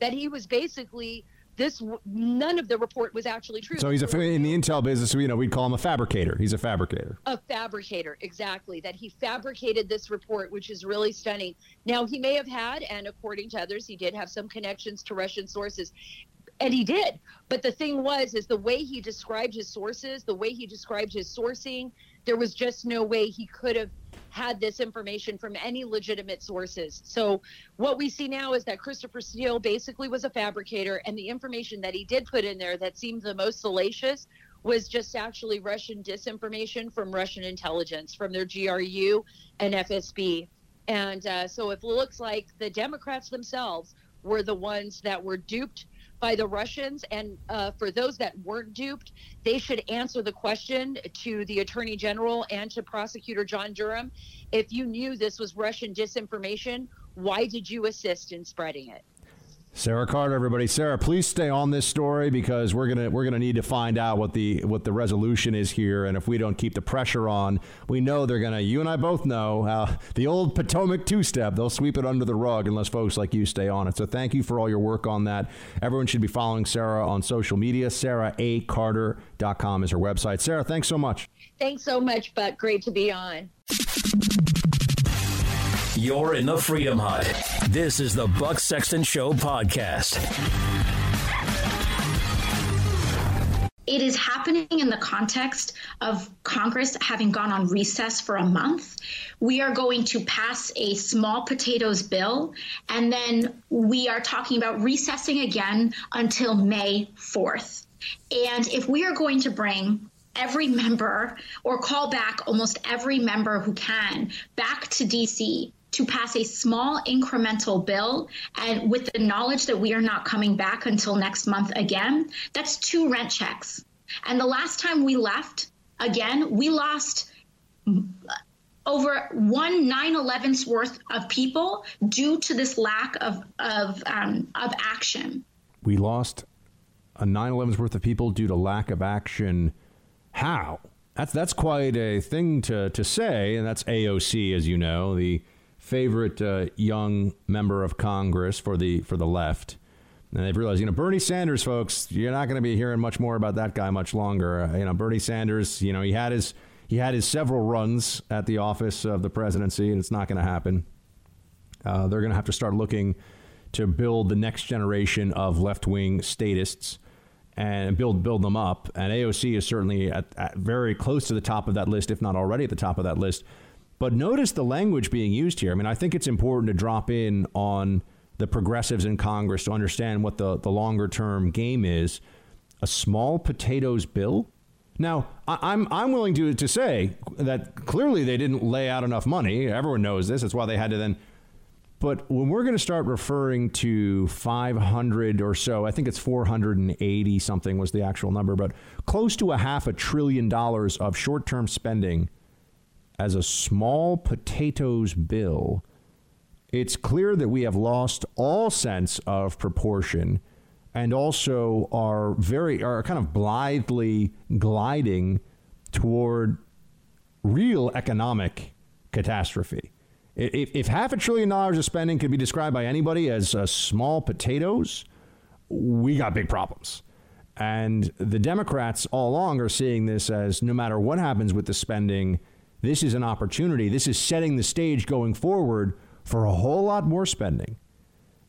that he was basically this none of the report was actually true. So he's a in the intel business. You know, we'd call him a fabricator. He's a fabricator. A fabricator, exactly. That he fabricated this report, which is really stunning. Now he may have had, and according to others, he did have some connections to Russian sources. And he did. But the thing was, is the way he described his sources, the way he described his sourcing, there was just no way he could have had this information from any legitimate sources. So what we see now is that Christopher Steele basically was a fabricator, and the information that he did put in there that seemed the most salacious was just actually Russian disinformation from Russian intelligence, from their GRU and FSB. And uh, so it looks like the Democrats themselves were the ones that were duped by the Russians. And uh, for those that weren't duped, they should answer the question to the Attorney General and to Prosecutor John Durham. If you knew this was Russian disinformation, why did you assist in spreading it? Sara Carter, everybody. Sara, please stay on this story because we're gonna we're gonna need to find out what the what the resolution is here, and if we don't keep the pressure on, we know they're gonna. You and I both know uh, the old Potomac two-step. They'll sweep it under the rug unless folks like you stay on it. So thank you for all your work on that. Everyone should be following Sara on social media. SaraACarter.com is her website. Sara, thanks so much. Thanks so much, but great to be on. You're in the Freedom Hut. This is the Buck Sexton Show podcast. It is happening in the context of Congress having gone on recess for a month. We are going to pass a small potatoes bill, and then we are talking about recessing again until May 4th. And if we are going to bring every member or call back almost every member who can back to DC to pass a small incremental bill and with the knowledge that we are not coming back until next month again, that's two rent checks. And the last time we left, again, we lost over one 9/11's worth of people due to this lack of of um, of action. We lost a 9/11's worth of people due to lack of action. How? That's that's quite a thing to to say, and that's AOC, as you know, the favorite uh, young member of Congress for the for the left. And they've realized, you know, Bernie Sanders, folks, you're not going to be hearing much more about that guy much longer. Uh, you know, Bernie Sanders, you know, he had his he had his several runs at the office of the presidency, and it's not going to happen. Uh, they're going to have to start looking to build the next generation of left wing statists and build build them up. And AOC is certainly at, at very close to the top of that list, if not already at the top of that list. But notice the language being used here. I mean, I think it's important to drop in on the progressives in Congress to understand what the, the longer term game is. A small potatoes bill? Now, I, am I'm willing to, to say that clearly they didn't lay out enough money. Everyone knows this. That's why they had to then. But when we're going to start referring to 500 or so, I think it's 480 something was the actual number, but close to a half a trillion dollars of short term spending as a small potatoes bill, it's clear that we have lost all sense of proportion and also are very are kind of blithely gliding toward real economic catastrophe. If, if half a trillion dollars of spending could be described by anybody as uh, small potatoes, we got big problems. And the Democrats all along are seeing this as no matter what happens with the spending, this is an opportunity. This is setting the stage going forward for a whole lot more spending.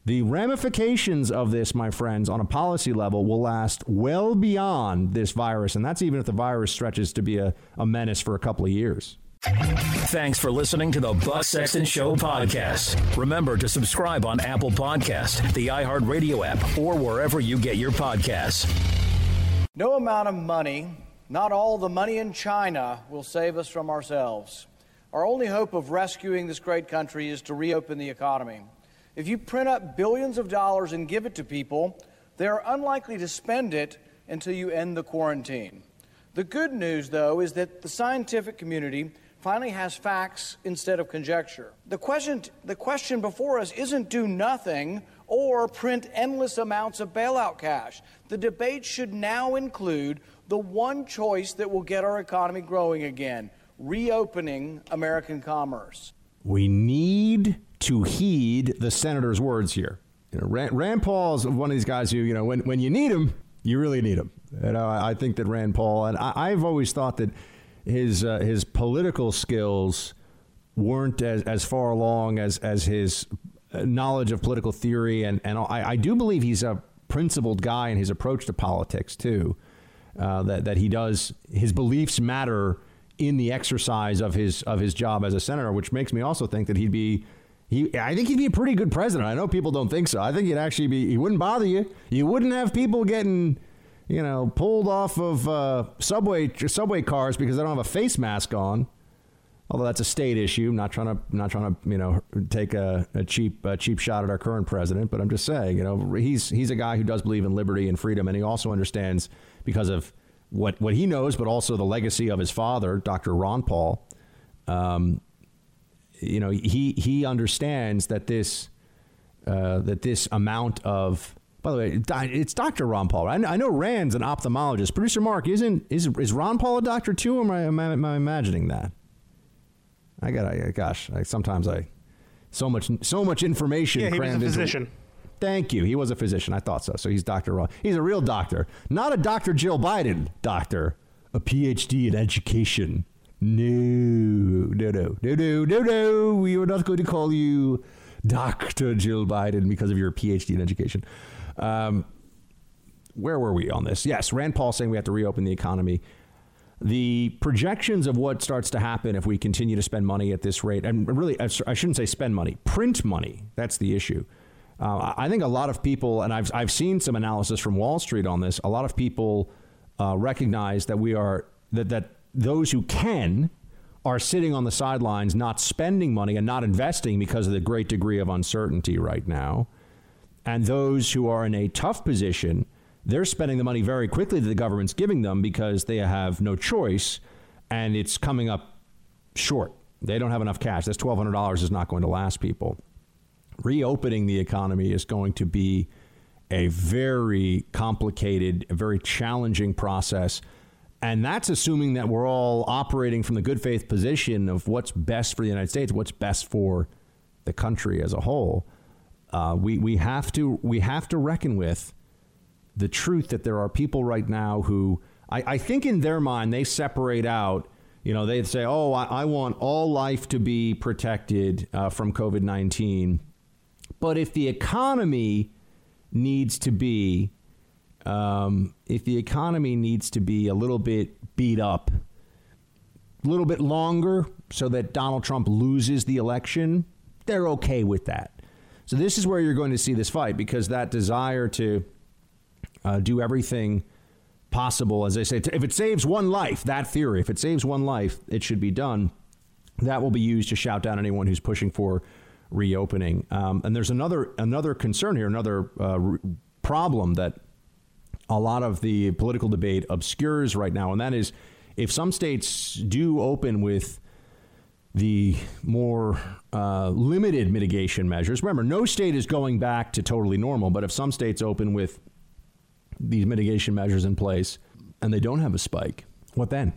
The ramifications of this, my friends, on a policy level will last well beyond this virus, and that's even if the virus stretches to be a, a menace for a couple of years. Thanks for listening to the Buck Sexton Show podcast. Remember to subscribe on Apple Podcast, the iHeartRadio app, or wherever you get your podcasts. No amount of money not all the money in China will save us from ourselves. Our only hope of rescuing this great country is to reopen the economy. If you print up billions of dollars and give it to people, they are unlikely to spend it until you end the quarantine. The good news, though, is that the scientific community finally has facts instead of conjecture. The question, the question before us isn't do nothing or print endless amounts of bailout cash. The debate should now include the one choice that will get our economy growing again reopening American commerce. We need to heed the senator's words here. You know, Rand, Rand Paul is one of these guys who, you know, when, when you need him, you really need him. And I, I think that Rand Paul, and I, have always thought that his uh, his political skills weren't as, as far along as, as his knowledge of political theory. And, and I, I do believe he's a principled guy in his approach to politics, too. Uh, that, that he does, his beliefs matter in the exercise of his of his job as a senator, which makes me also think that he'd be he I think he'd be a pretty good president. I know people don't think so. I think he'd actually be he wouldn't bother you. You wouldn't have people getting you know pulled off of uh, subway subway cars because they don't have a face mask on. Although that's a state issue, I'm not trying to not trying to you know take a, a cheap a cheap shot at our current president, but I'm just saying you know he's he's a guy who does believe in liberty and freedom, and he also understands because of what what he knows, but also the legacy of his father, Dr. Ron Paul. Um, you know, he he understands that this uh, that this amount of by the way, it's Dr. Ron Paul. I know Rand's an ophthalmologist. Producer Mark, isn't is is Ron Paul a doctor too? Or am I, am I, am I imagining that? I got, gosh, I, sometimes I so much so much information yeah, he was a physician. Into, Thank you. He was a physician. I thought so. So he's Dr. Ron. He's a real doctor, not a Dr. Jill Biden doctor, a PhD in education. No, no, no, no, no, no, no. We are not going to call you Dr. Jill Biden because of your PhD in education. Um, where were we on this? Yes, Rand Paul saying we have to reopen the economy. The projections of what starts to happen if we continue to spend money at this rate, and really, I shouldn't say spend money, print money. That's the issue. Uh, I think a lot of people, and I've, I've seen some analysis from Wall Street on this, a lot of people uh, recognize that we are, that, that those who can are sitting on the sidelines, not spending money and not investing because of the great degree of uncertainty right now. And those who are in a tough position, they're spending the money very quickly that the government's giving them because they have no choice and it's coming up short. They don't have enough cash. That's $1,200 is not going to last people reopening the economy is going to be a very complicated, a very challenging process. And that's assuming that we're all operating from the good faith position of what's best for the United States, what's best for the country as a whole. Uh, we, we, have to, we have to reckon with the truth that there are people right now who, I, I think in their mind, they separate out, you know, they say, oh, I, I want all life to be protected uh, from COVID 19 but if the economy needs to be, um, if the economy needs to be a little bit beat up, a little bit longer, so that Donald Trump loses the election, they're okay with that. So this is where you're going to see this fight because that desire to uh, do everything possible, as I say, if it saves one life, that theory, if it saves one life, it should be done. That will be used to shout down anyone who's pushing for reopening. Um, and there's another another concern here, another uh, re- problem that a lot of the political debate obscures right now, and that is if some states do open with the more uh, limited mitigation measures. Remember, no state is going back to totally normal, but if some states open with these mitigation measures in place and they don't have a spike, what then?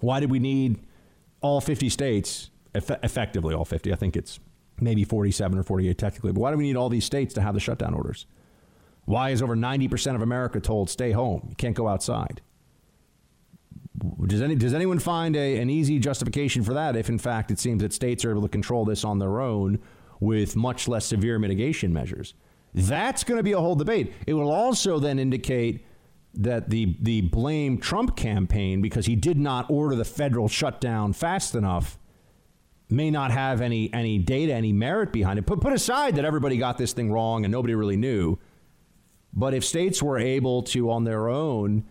Why did we need all 50 states, eff- effectively all 50? I think it's maybe 47 or 48 technically. But why do we need all these states to have the shutdown orders? Why is over 90% of America told stay home? You can't go outside. Does, any, does anyone find a, an easy justification for that if, in fact, it seems that states are able to control this on their own with much less severe mitigation measures? That's going to be a whole debate. It will also then indicate that the, the blame Trump campaign, because he did not order the federal shutdown fast enough, may not have any any data, any merit behind it. Put put aside that everybody got this thing wrong and nobody really knew. But if states were able to, on their own,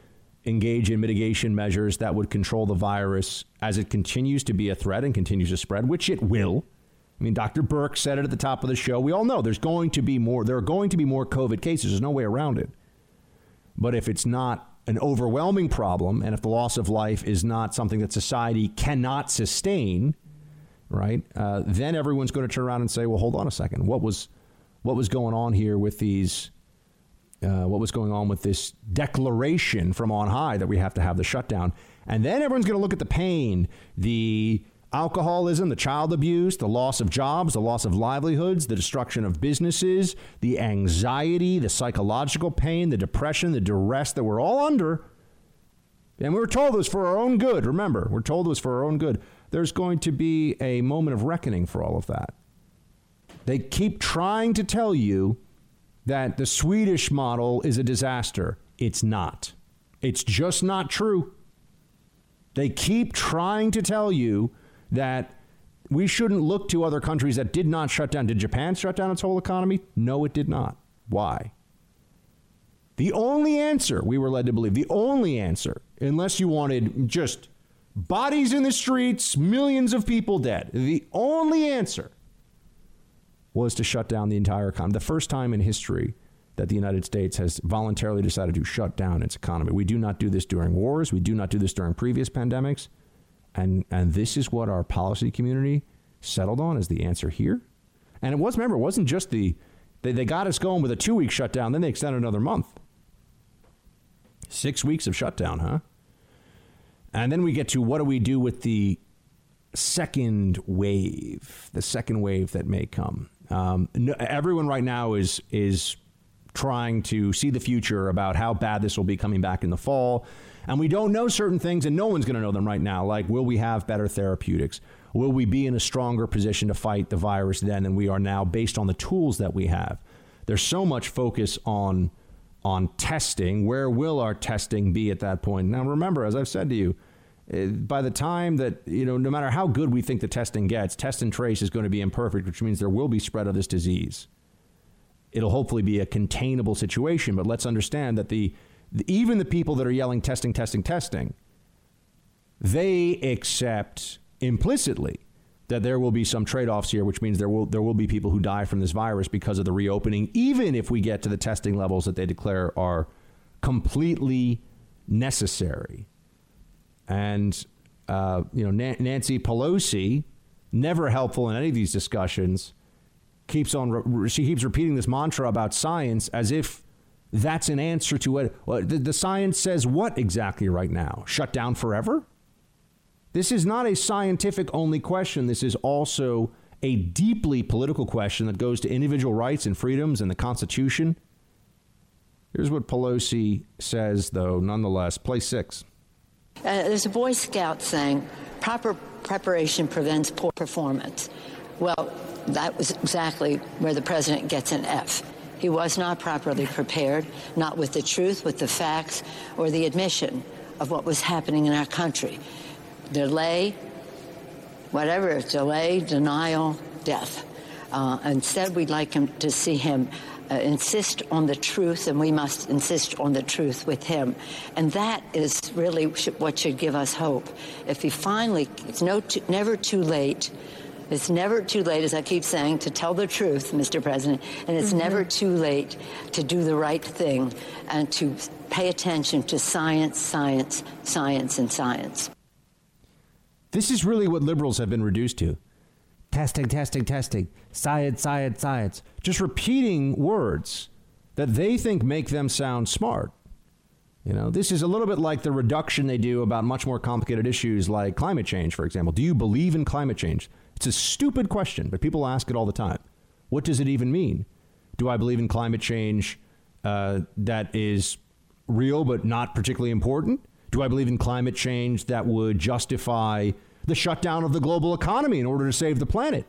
engage in mitigation measures that would control the virus as it continues to be a threat and continues to spread, which it will. I mean, Dr. Burke said it at the top of the show. We all know there's going to be more. There are going to be more COVID cases. There's no way around it. But if it's not an overwhelming problem, and if the loss of life is not something that society cannot sustain, right? Uh, then everyone's going to turn around and say, "Well, hold on a second. What was what was going on here with these? Uh, what was going on with this declaration from on high that we have to have the shutdown?" And then everyone's going to look at the pain, the alcoholism, the child abuse, the loss of jobs, the loss of livelihoods, the destruction of businesses, the anxiety, the psychological pain, the depression, the duress that we're all under. And we were told was for our own good. Remember, we're told was for our own good. There's going to be a moment of reckoning for all of that. They keep trying to tell you that the Swedish model is a disaster. It's not. It's just not true. They keep trying to tell you that we shouldn't look to other countries that did not shut down. Did Japan shut down its whole economy? No, it did not. Why? The only answer we were led to believe, the only answer, unless you wanted just bodies in the streets, millions of people dead, the only answer was to shut down the entire economy. The first time in history that the United States has voluntarily decided to shut down its economy. We do not do this during wars. We do not do this during previous pandemics. And, and this is what our policy community settled on as the answer here. And it was, remember, it wasn't just the, they, they got us going with a two week shutdown, then they extended another month. Six weeks of shutdown, huh? And then we get to what do we do with the second wave, the second wave that may come. Um, no, everyone right now is is trying to see the future about how bad this will be coming back in the fall. And we don't know certain things, and no one's going to know them right now. Like, will we have better therapeutics? Will we be in a stronger position to fight the virus then than we are now based on the tools that we have? There's so much focus on on testing. Where will our testing be at that point? Now, remember, as I've said to you, eh, by the time that, you know, no matter how good we think the testing gets, test and trace is going to be imperfect, which means there will be spread of this disease it'll hopefully be a containable situation. But let's understand that the, the even the people that are yelling testing, testing, testing, they accept implicitly that there will be some trade-offs here, which means there will there will be people who die from this virus because of the reopening, even if we get to the testing levels that they declare are completely necessary. And uh, you know, Nancy Pelosi, never helpful in any of these discussions keeps on she keeps repeating this mantra about science as if that's an answer to what well, the, the science says what exactly right now shut down forever this is not a scientific only question. This is also a deeply political question that goes to individual rights and freedoms and the constitution. Here's what pelosi says though nonetheless. Play six. Uh, there's a boy scout saying proper preparation prevents poor performance. Well that was exactly where the president gets an F. He was not properly prepared, not with the truth, with the facts, or the admission of what was happening in our country. Delay, whatever, delay, denial, death. Uh, instead, we'd like him to see him uh, insist on the truth, and we must insist on the truth with him. And that is really what should give us hope. If he finally, it's no, never too late it's never too late, as I keep saying, to tell the truth, Mr. President, and it's mm-hmm. never too late to do the right thing and to pay attention to science, science, science, and science. This is really what liberals have been reduced to. Testing, testing, testing. Science, science, science. Just repeating words that they think make them sound smart. You know, this is a little bit like the reduction they do about much more complicated issues like climate change, for example. Do you believe in climate change? It's a stupid question, but people ask it all the time. What does it even mean? Do I believe in climate change uh, that is real but not particularly important? Do I believe in climate change that would justify the shutdown of the global economy in order to save the planet?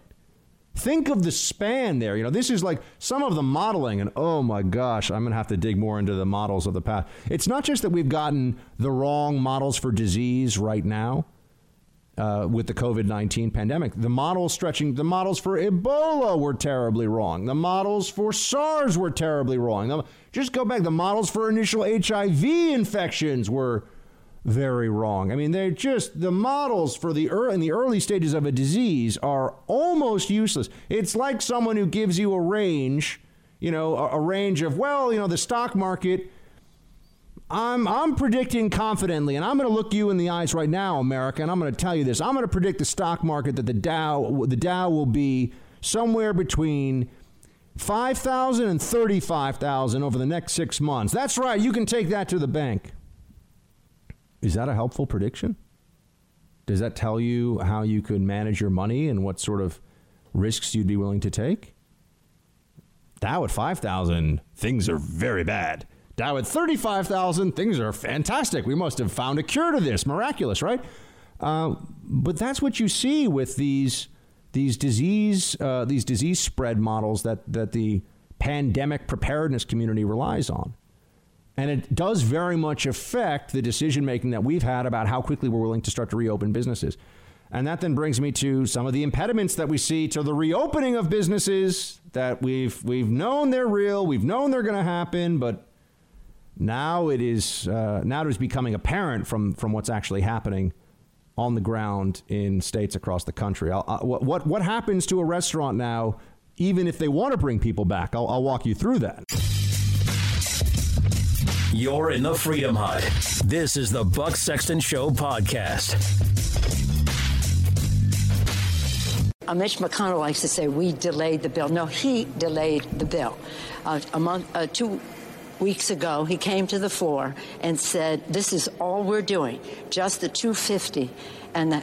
Think of the span there. You know, this is like some of the modeling, and oh my gosh, I'm going to have to dig more into the models of the past. It's not just that we've gotten the wrong models for disease right now, uh, with the COVID 19 pandemic. The models stretching, the models for Ebola were terribly wrong. The models for SARS were terribly wrong. Just go back, the models for initial HIV infections were very wrong. I mean, they're just the models for the in the early stages of a disease are almost useless. It's like someone who gives you a range, you know, a, a range of well, you know, the stock market I'm, I'm predicting confidently, and I'm going to look you in the eyes right now, America, and I'm going to tell you this. I'm going to predict the stock market that the Dow, the Dow will be somewhere between 5,000 and 35,000 over the next six months. That's right. You can take that to the bank. Is that a helpful prediction? Does that tell you how you could manage your money and what sort of risks you'd be willing to take? Dow at 5,000, things are very bad. Dow at 35,000, things are fantastic. We must have found a cure to this. Miraculous, right? Uh, but that's what you see with these these disease uh, these disease spread models that that the pandemic preparedness community relies on. And it does very much affect the decision making that we've had about how quickly we're willing to start to reopen businesses. And that then brings me to some of the impediments that we see to the reopening of businesses that we've we've known they're real, we've known they're going to happen, but now it is uh, now it is becoming apparent from from what's actually happening on the ground in states across the country. I, what, what what happens to a restaurant now, even if they want to bring people back? I'll, I'll walk you through that. You're in the Freedom Hut. This is the Buck Sexton Show podcast. Uh, Mitch McConnell likes to say we delayed the bill. No, he delayed the bill. Uh, a month, uh, two weeks ago, he came to the floor and said, "This is all we're doing, just the 250." And the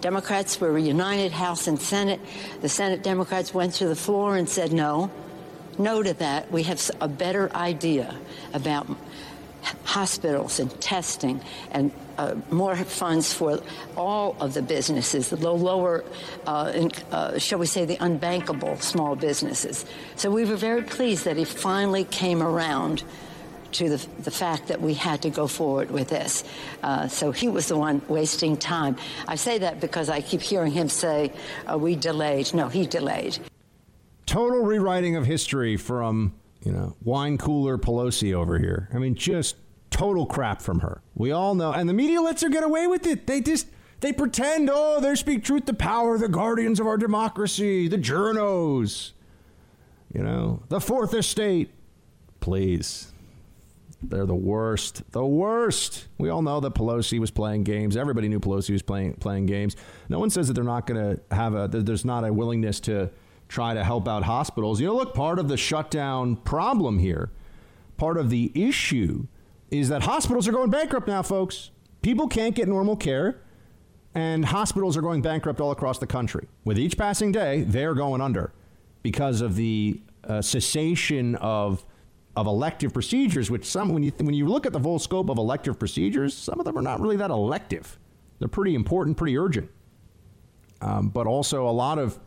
Democrats were united, House and Senate. The Senate Democrats went to the floor and said, "No, no to that. We have a better idea about hospitals and testing and uh, more funds for all of the businesses, the low, lower, uh, in, uh, shall we say, the unbankable small businesses. So we were very pleased that he finally came around to the, the fact that we had to go forward with this. Uh, so he was the one wasting time. I say that because I keep hearing him say, uh, we delayed. No, he delayed. Total rewriting of history from you know, wine cooler Pelosi over here. I mean, just total crap from her. We all know, and the media lets her get away with it. They just they pretend, oh, they speak truth to power, the guardians of our democracy, the journos, you know, the fourth estate. Please. They're the worst. The worst. We all know that Pelosi was playing games. Everybody knew Pelosi was playing playing games. No one says that they're not going to have a there's not a willingness to try to help out hospitals. You know, look, part of the shutdown problem here, part of the issue is that hospitals are going bankrupt now, folks. People can't get normal care, and hospitals are going bankrupt all across the country. With each passing day, they're going under because of the uh, cessation of of elective procedures. Which some, when you when you look at the full scope of elective procedures, some of them are not really that elective. They're pretty important, pretty urgent, um, but also a lot of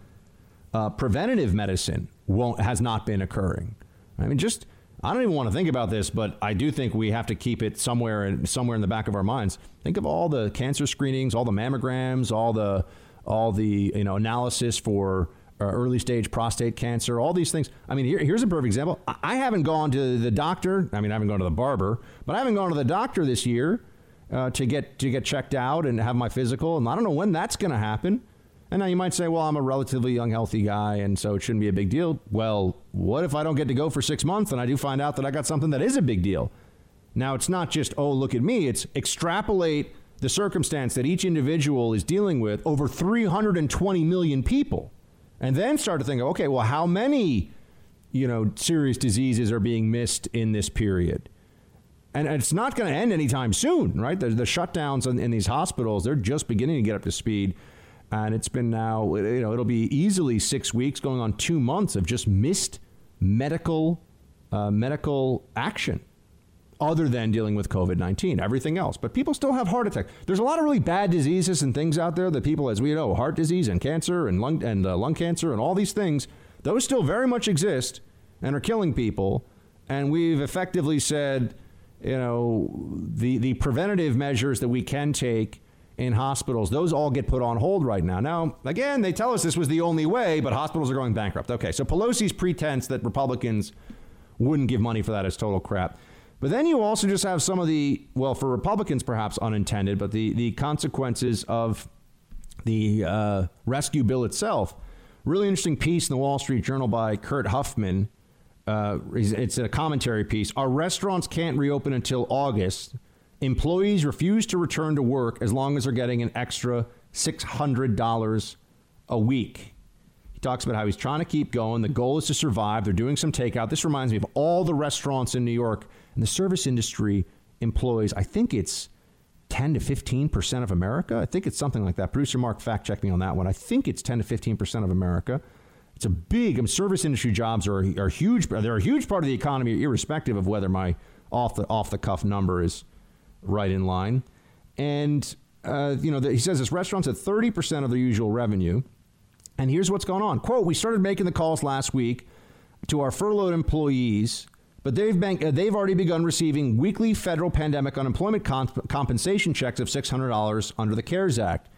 uh, preventative medicine won't has not been occurring. I mean, just I don't even want to think about this, but I do think we have to keep it somewhere in, somewhere in the back of our minds. Think of all the cancer screenings, all the mammograms, all the all the you know analysis for uh, early stage prostate cancer, all these things. I mean, here, here's a perfect example. I, I haven't gone to the doctor. I mean, I haven't gone to the barber, but I haven't gone to the doctor this year uh, to get to get checked out and have my physical, and I don't know when that's going to happen. And now you might say, well, I'm a relatively young, healthy guy, and so it shouldn't be a big deal. Well, what if I don't get to go for six months and I do find out that I got something that is a big deal? Now, it's not just, oh, look at me. It's extrapolate the circumstance that each individual is dealing with over 320 million people. And then start to think, okay, well, how many, you know, serious diseases are being missed in this period? And it's not going to end anytime soon, right? The, the shutdowns in, in these hospitals, they're just beginning to get up to speed and it's been now you know it'll be easily six weeks going on two months of just missed medical uh, medical action other than dealing with covid-19 everything else. But people still have heart attacks. There's a lot of really bad diseases and things out there that people as we know heart disease and cancer and lung and uh, lung cancer and all these things those still very much exist and are killing people. And we've effectively said you know the the preventative measures that we can take in hospitals. Those all get put on hold right now. Now, again, they tell us this was the only way, but hospitals are going bankrupt. Okay, so Pelosi's pretense that Republicans wouldn't give money for that is total crap. But then you also just have some of the, well, for Republicans perhaps unintended, but the, the consequences of the uh, rescue bill itself. Really interesting piece in the Wall Street Journal by Kurt Huffman. Uh, it's a commentary piece. Our restaurants can't reopen until August Employees refuse to return to work as long as they're getting an extra $600 a week. He talks about how he's trying to keep going. The goal is to survive. They're doing some takeout. This reminds me of all the restaurants in New York and the service industry employs, I think it's 10 to 15 percent of America. I think it's something like that. Producer Mark fact check me on that one. I think it's 10 to 15 percent of America. It's a big. I mean, service industry jobs are are huge. They're a huge part of the economy, irrespective of whether my off the off the cuff number is right in line. And uh, you know, the, he says this restaurants at 30 percent of their usual revenue. And here's what's going on. Quote: We started making the calls last week to our furloughed employees but they've, been, uh, they've already begun receiving weekly federal pandemic unemployment comp- compensation checks of $600 under the CARES Act.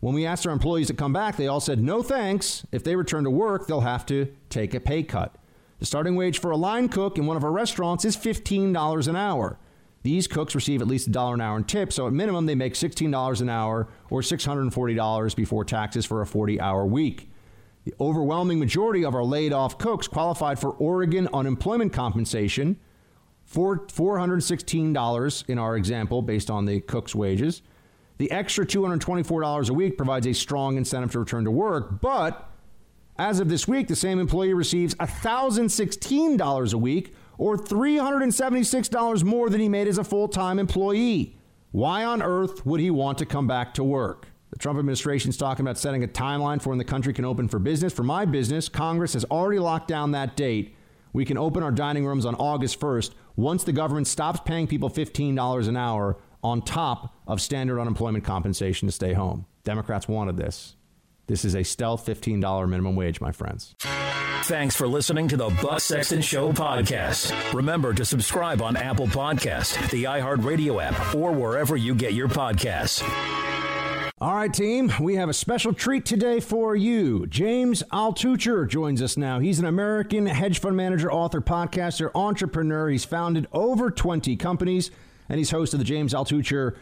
When we asked our employees to come back, they all said no thanks. If they return to work, they'll have to take a pay cut. The starting wage for a line cook in one of our restaurants is $15 an hour. These cooks receive at least a dollar an hour in tips, so at minimum they make $16 an hour or $640 before taxes for a 40 hour week. The overwhelming majority of our laid off cooks qualified for Oregon unemployment compensation, for $416 in our example, based on the cook's wages. The extra $224 a week provides a strong incentive to return to work, but as of this week, the same employee receives $1,016 a week or $376 more than he made as a full time employee. Why on earth would he want to come back to work? The Trump administration is talking about setting a timeline for when the country can open for business. For my business, Congress has already locked down that date. We can open our dining rooms on August 1st once the government stops paying people $15 an hour on top of standard unemployment compensation to stay home. Democrats wanted this. This is a stealth $15 minimum wage, my friends. Thanks for listening to the Buck Sexton Show podcast. Remember to subscribe on Apple Podcast, the iHeartRadio app, or wherever you get your podcasts. All right, team, we have a special treat today for you. James Altucher joins us now. He's an American hedge fund manager, author, podcaster, entrepreneur. He's founded over 20 companies, and he's host of the James Altucher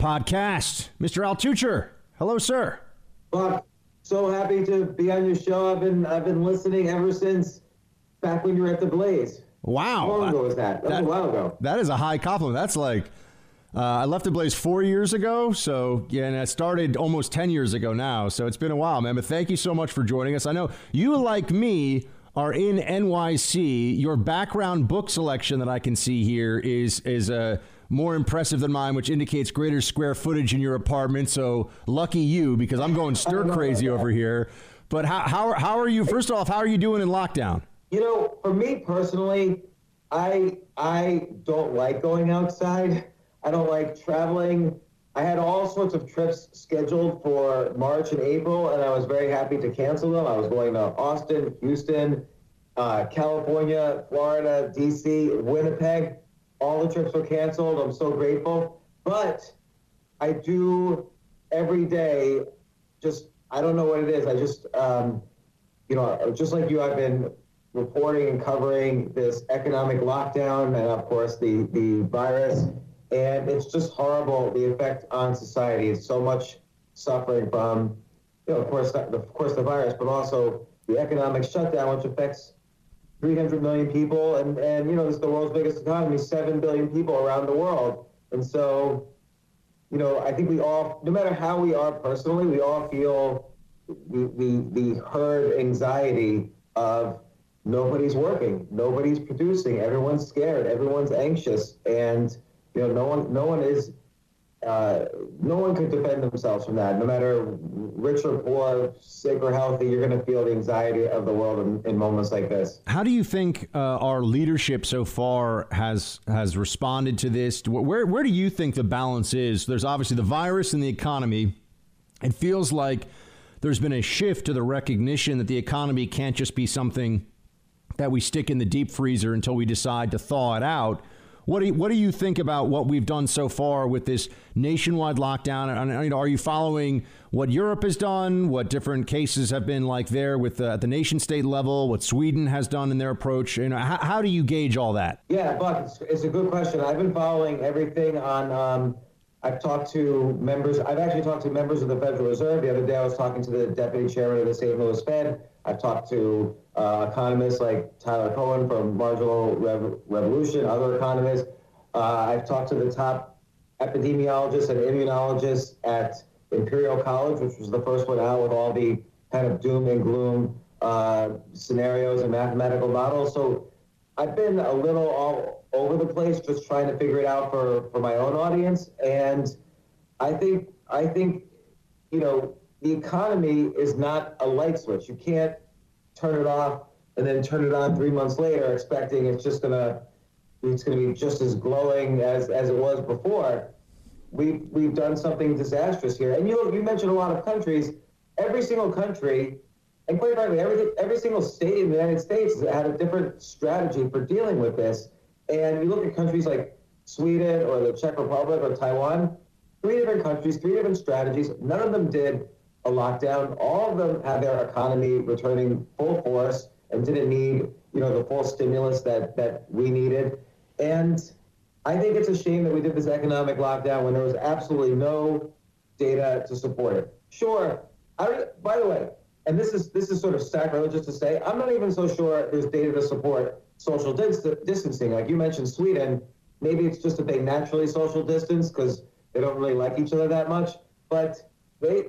podcast. Mr. Altucher, hello, sir. Buck, so happy to be on your show. I've been I've been listening ever since back when you were at the Blaze. Wow. How long ago was that? That, that was a while ago. That is a high compliment. That's like uh, I left the Blaze four years ago, so yeah, and I started almost ten years ago now. So it's been a while, man. But thank you so much for joining us. I know you, like me, are in NYC. Your background book selection that I can see here is is uh, more impressive than mine, which indicates greater square footage in your apartment. So lucky you, because I'm going stir crazy over here. But how, how how are you? First off, how are you doing in lockdown? You know, for me personally, I I don't like going outside. I don't like traveling. I had all sorts of trips scheduled for March and April, and I was very happy to cancel them. I was going to Austin, Houston, uh, California, Florida, DC, Winnipeg. All the trips were canceled. I'm so grateful. But I do every day just, I don't know what it is. I just, um, you know, just like you, I've been reporting and covering this economic lockdown and, of course, the, the virus and it's just horrible the effect on society. It's so much suffering from, you know, of course, the, of course, the virus, but also the economic shutdown, which affects 300 million people, and and you know, this is the world's biggest economy, seven billion people around the world, and so, you know, I think we all, no matter how we are personally, we all feel the the, the herd anxiety of nobody's working, nobody's producing, everyone's scared, everyone's anxious, and you know, no one, no one is, uh, no one could defend themselves from that. No matter rich or poor, sick or healthy, you're going to feel the anxiety of the world in, in, moments like this. How do you think uh, our leadership so far has has responded to this? Where where do you think the balance is? There's obviously the virus and the economy. It feels like there's been a shift to the recognition that the economy can't just be something that we stick in the deep freezer until we decide to thaw it out. What do you, what do you think about what we've done so far with this nationwide lockdown? And, are you following what Europe has done? What different cases have been like there with uh, at the nation state level? What Sweden has done in their approach? You know, how, how do you gauge all that? Yeah, Buck, it's, it's, a good question. I've been following everything on. Um, I've talked to members. I've actually talked to members of the Federal Reserve. The other day, I was talking to the deputy chairman of the St. Louis Fed. I've talked to uh, economists like Tyler Cowen from Marginal Rev- Revolution, other economists. Uh, I've talked to the top epidemiologists and immunologists at Imperial College, which was the first one out with all the kind of doom and gloom uh, scenarios and mathematical models. So I've been a little all over the place, just trying to figure it out for, for my own audience. And I think I think you know the economy is not a light switch. You can't turn it off and then turn it on three months later, expecting it's just gonna it's gonna be just as glowing as, as it was before. We've we've done something disastrous here. And you you mentioned a lot of countries. Every single country, and quite frankly, every every single state in the United States has had a different strategy for dealing with this. And you look at countries like Sweden or the Czech Republic or Taiwan, three different countries, three different strategies. None of them did a lockdown. All of them had their economy returning full force and didn't need, you know, the full stimulus that that we needed. And I think it's a shame that we did this economic lockdown when there was absolutely no data to support it. Sure. I, by the way, and this is this is sort of sacrilegious to say, I'm not even so sure there's data to support social dis- distancing. Like you mentioned, Sweden. Maybe it's just that they naturally social distance because they don't really like each other that much. But they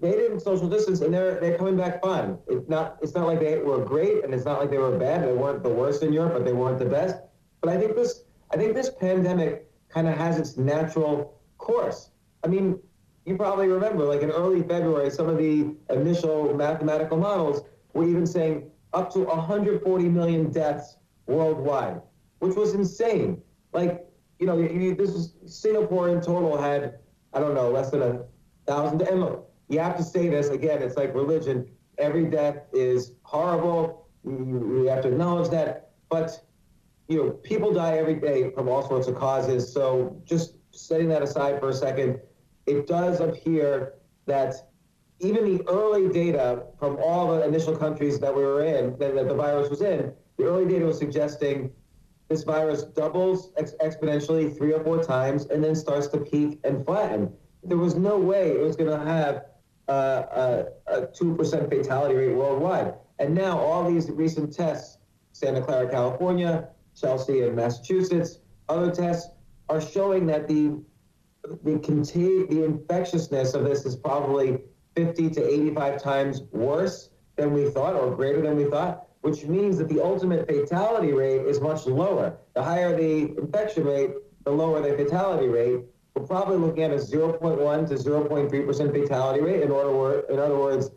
they didn't social distance, and they're they're coming back fine. It's not it's not like they were great, and it's not like they were bad. They weren't the worst in Europe, but they weren't the best. But I think this I think this pandemic kind of has its natural course. I mean, you probably remember, like in early February, some of the initial mathematical models were even saying up to 140 million deaths worldwide, which was insane. Like, you know, you, this is Singapore in total had, I don't know, less than a thousand. And look, you have to say this again. It's like religion. Every death is horrible. You have to acknowledge that. But you know, people die every day from all sorts of causes. So just setting that aside for a second, it does appear that even the early data from all the initial countries that we were in, that, that the virus was in, the early data was suggesting this virus doubles ex- exponentially three or four times and then starts to peak and flatten. There was no way it was going to have Uh, uh, a, a 2% fatality rate worldwide. And now all these recent tests, Santa Clara, California, Chelsea in Massachusetts, other tests are showing that the the contain the infectiousness of this is probably 50 to 85 times worse than we thought or greater than we thought, which means that the ultimate fatality rate is much lower. The higher the infection rate, the lower the fatality rate. We're probably looking at a 0.1 to 0.3 percent fatality rate. In order, in other words,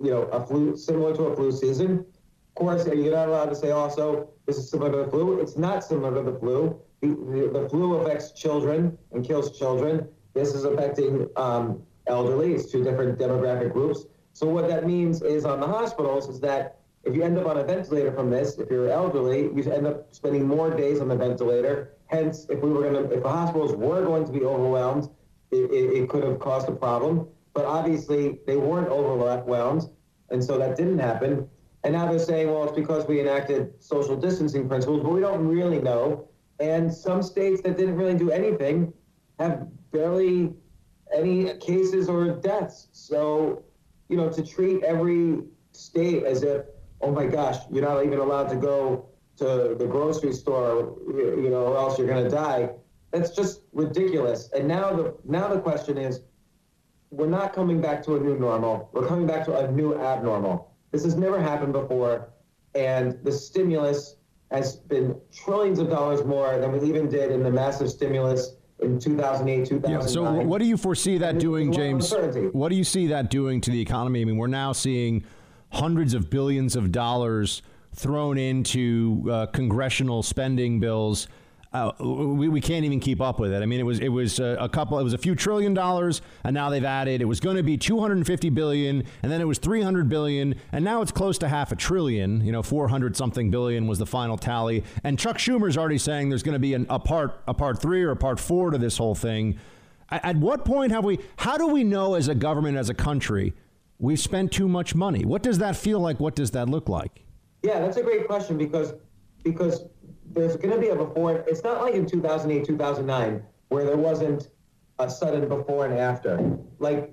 you know, a flu similar to a flu season. Of course, you're not allowed to say also this is similar to the flu. It's not similar to the flu. The, the, the flu affects children and kills children. This is affecting um, elderly. It's two different demographic groups. So what that means is on the hospitals is that if you end up on a ventilator from this, if you're elderly, you end up spending more days on the ventilator. Hence, if we were going to, if the hospitals were going to be overwhelmed, it, it, it could have caused a problem. But obviously, they weren't overwhelmed, and so that didn't happen. And now they're saying, well, it's because we enacted social distancing principles, but we don't really know. And some states that didn't really do anything have barely any cases or deaths. So, you know, to treat every state as if, oh my gosh, you're not even allowed to go to the grocery store, you know, or else you're going to die. That's just ridiculous. And now the now the question is, we're not coming back to a new normal. We're coming back to a new abnormal. This has never happened before, and the stimulus has been trillions of dollars more than we even did in the massive stimulus in 2008, 2009. Yeah, so what do you foresee that doing, James? What do you see that doing to the economy? I mean, we're now seeing hundreds of billions of dollars thrown into uh, congressional spending bills uh, we, we can't even keep up with it. I mean, it was it was a, a, couple, it was a few trillion dollars, and now they've added. It was going to be 250 billion, and then it was 300 billion, and now it's close to half a trillion. You know, 400 something billion was the final tally. And Chuck Schumer's already saying there's going to be an, a part a part three or a part four to this whole thing. At, at what point have we? How do we know as a government, as a country, we've spent too much money? What does that feel like? What does that look like? Yeah, that's a great question because because there's going to be a before. It's not like in 2008, 2009, where there wasn't a sudden before and after. Like,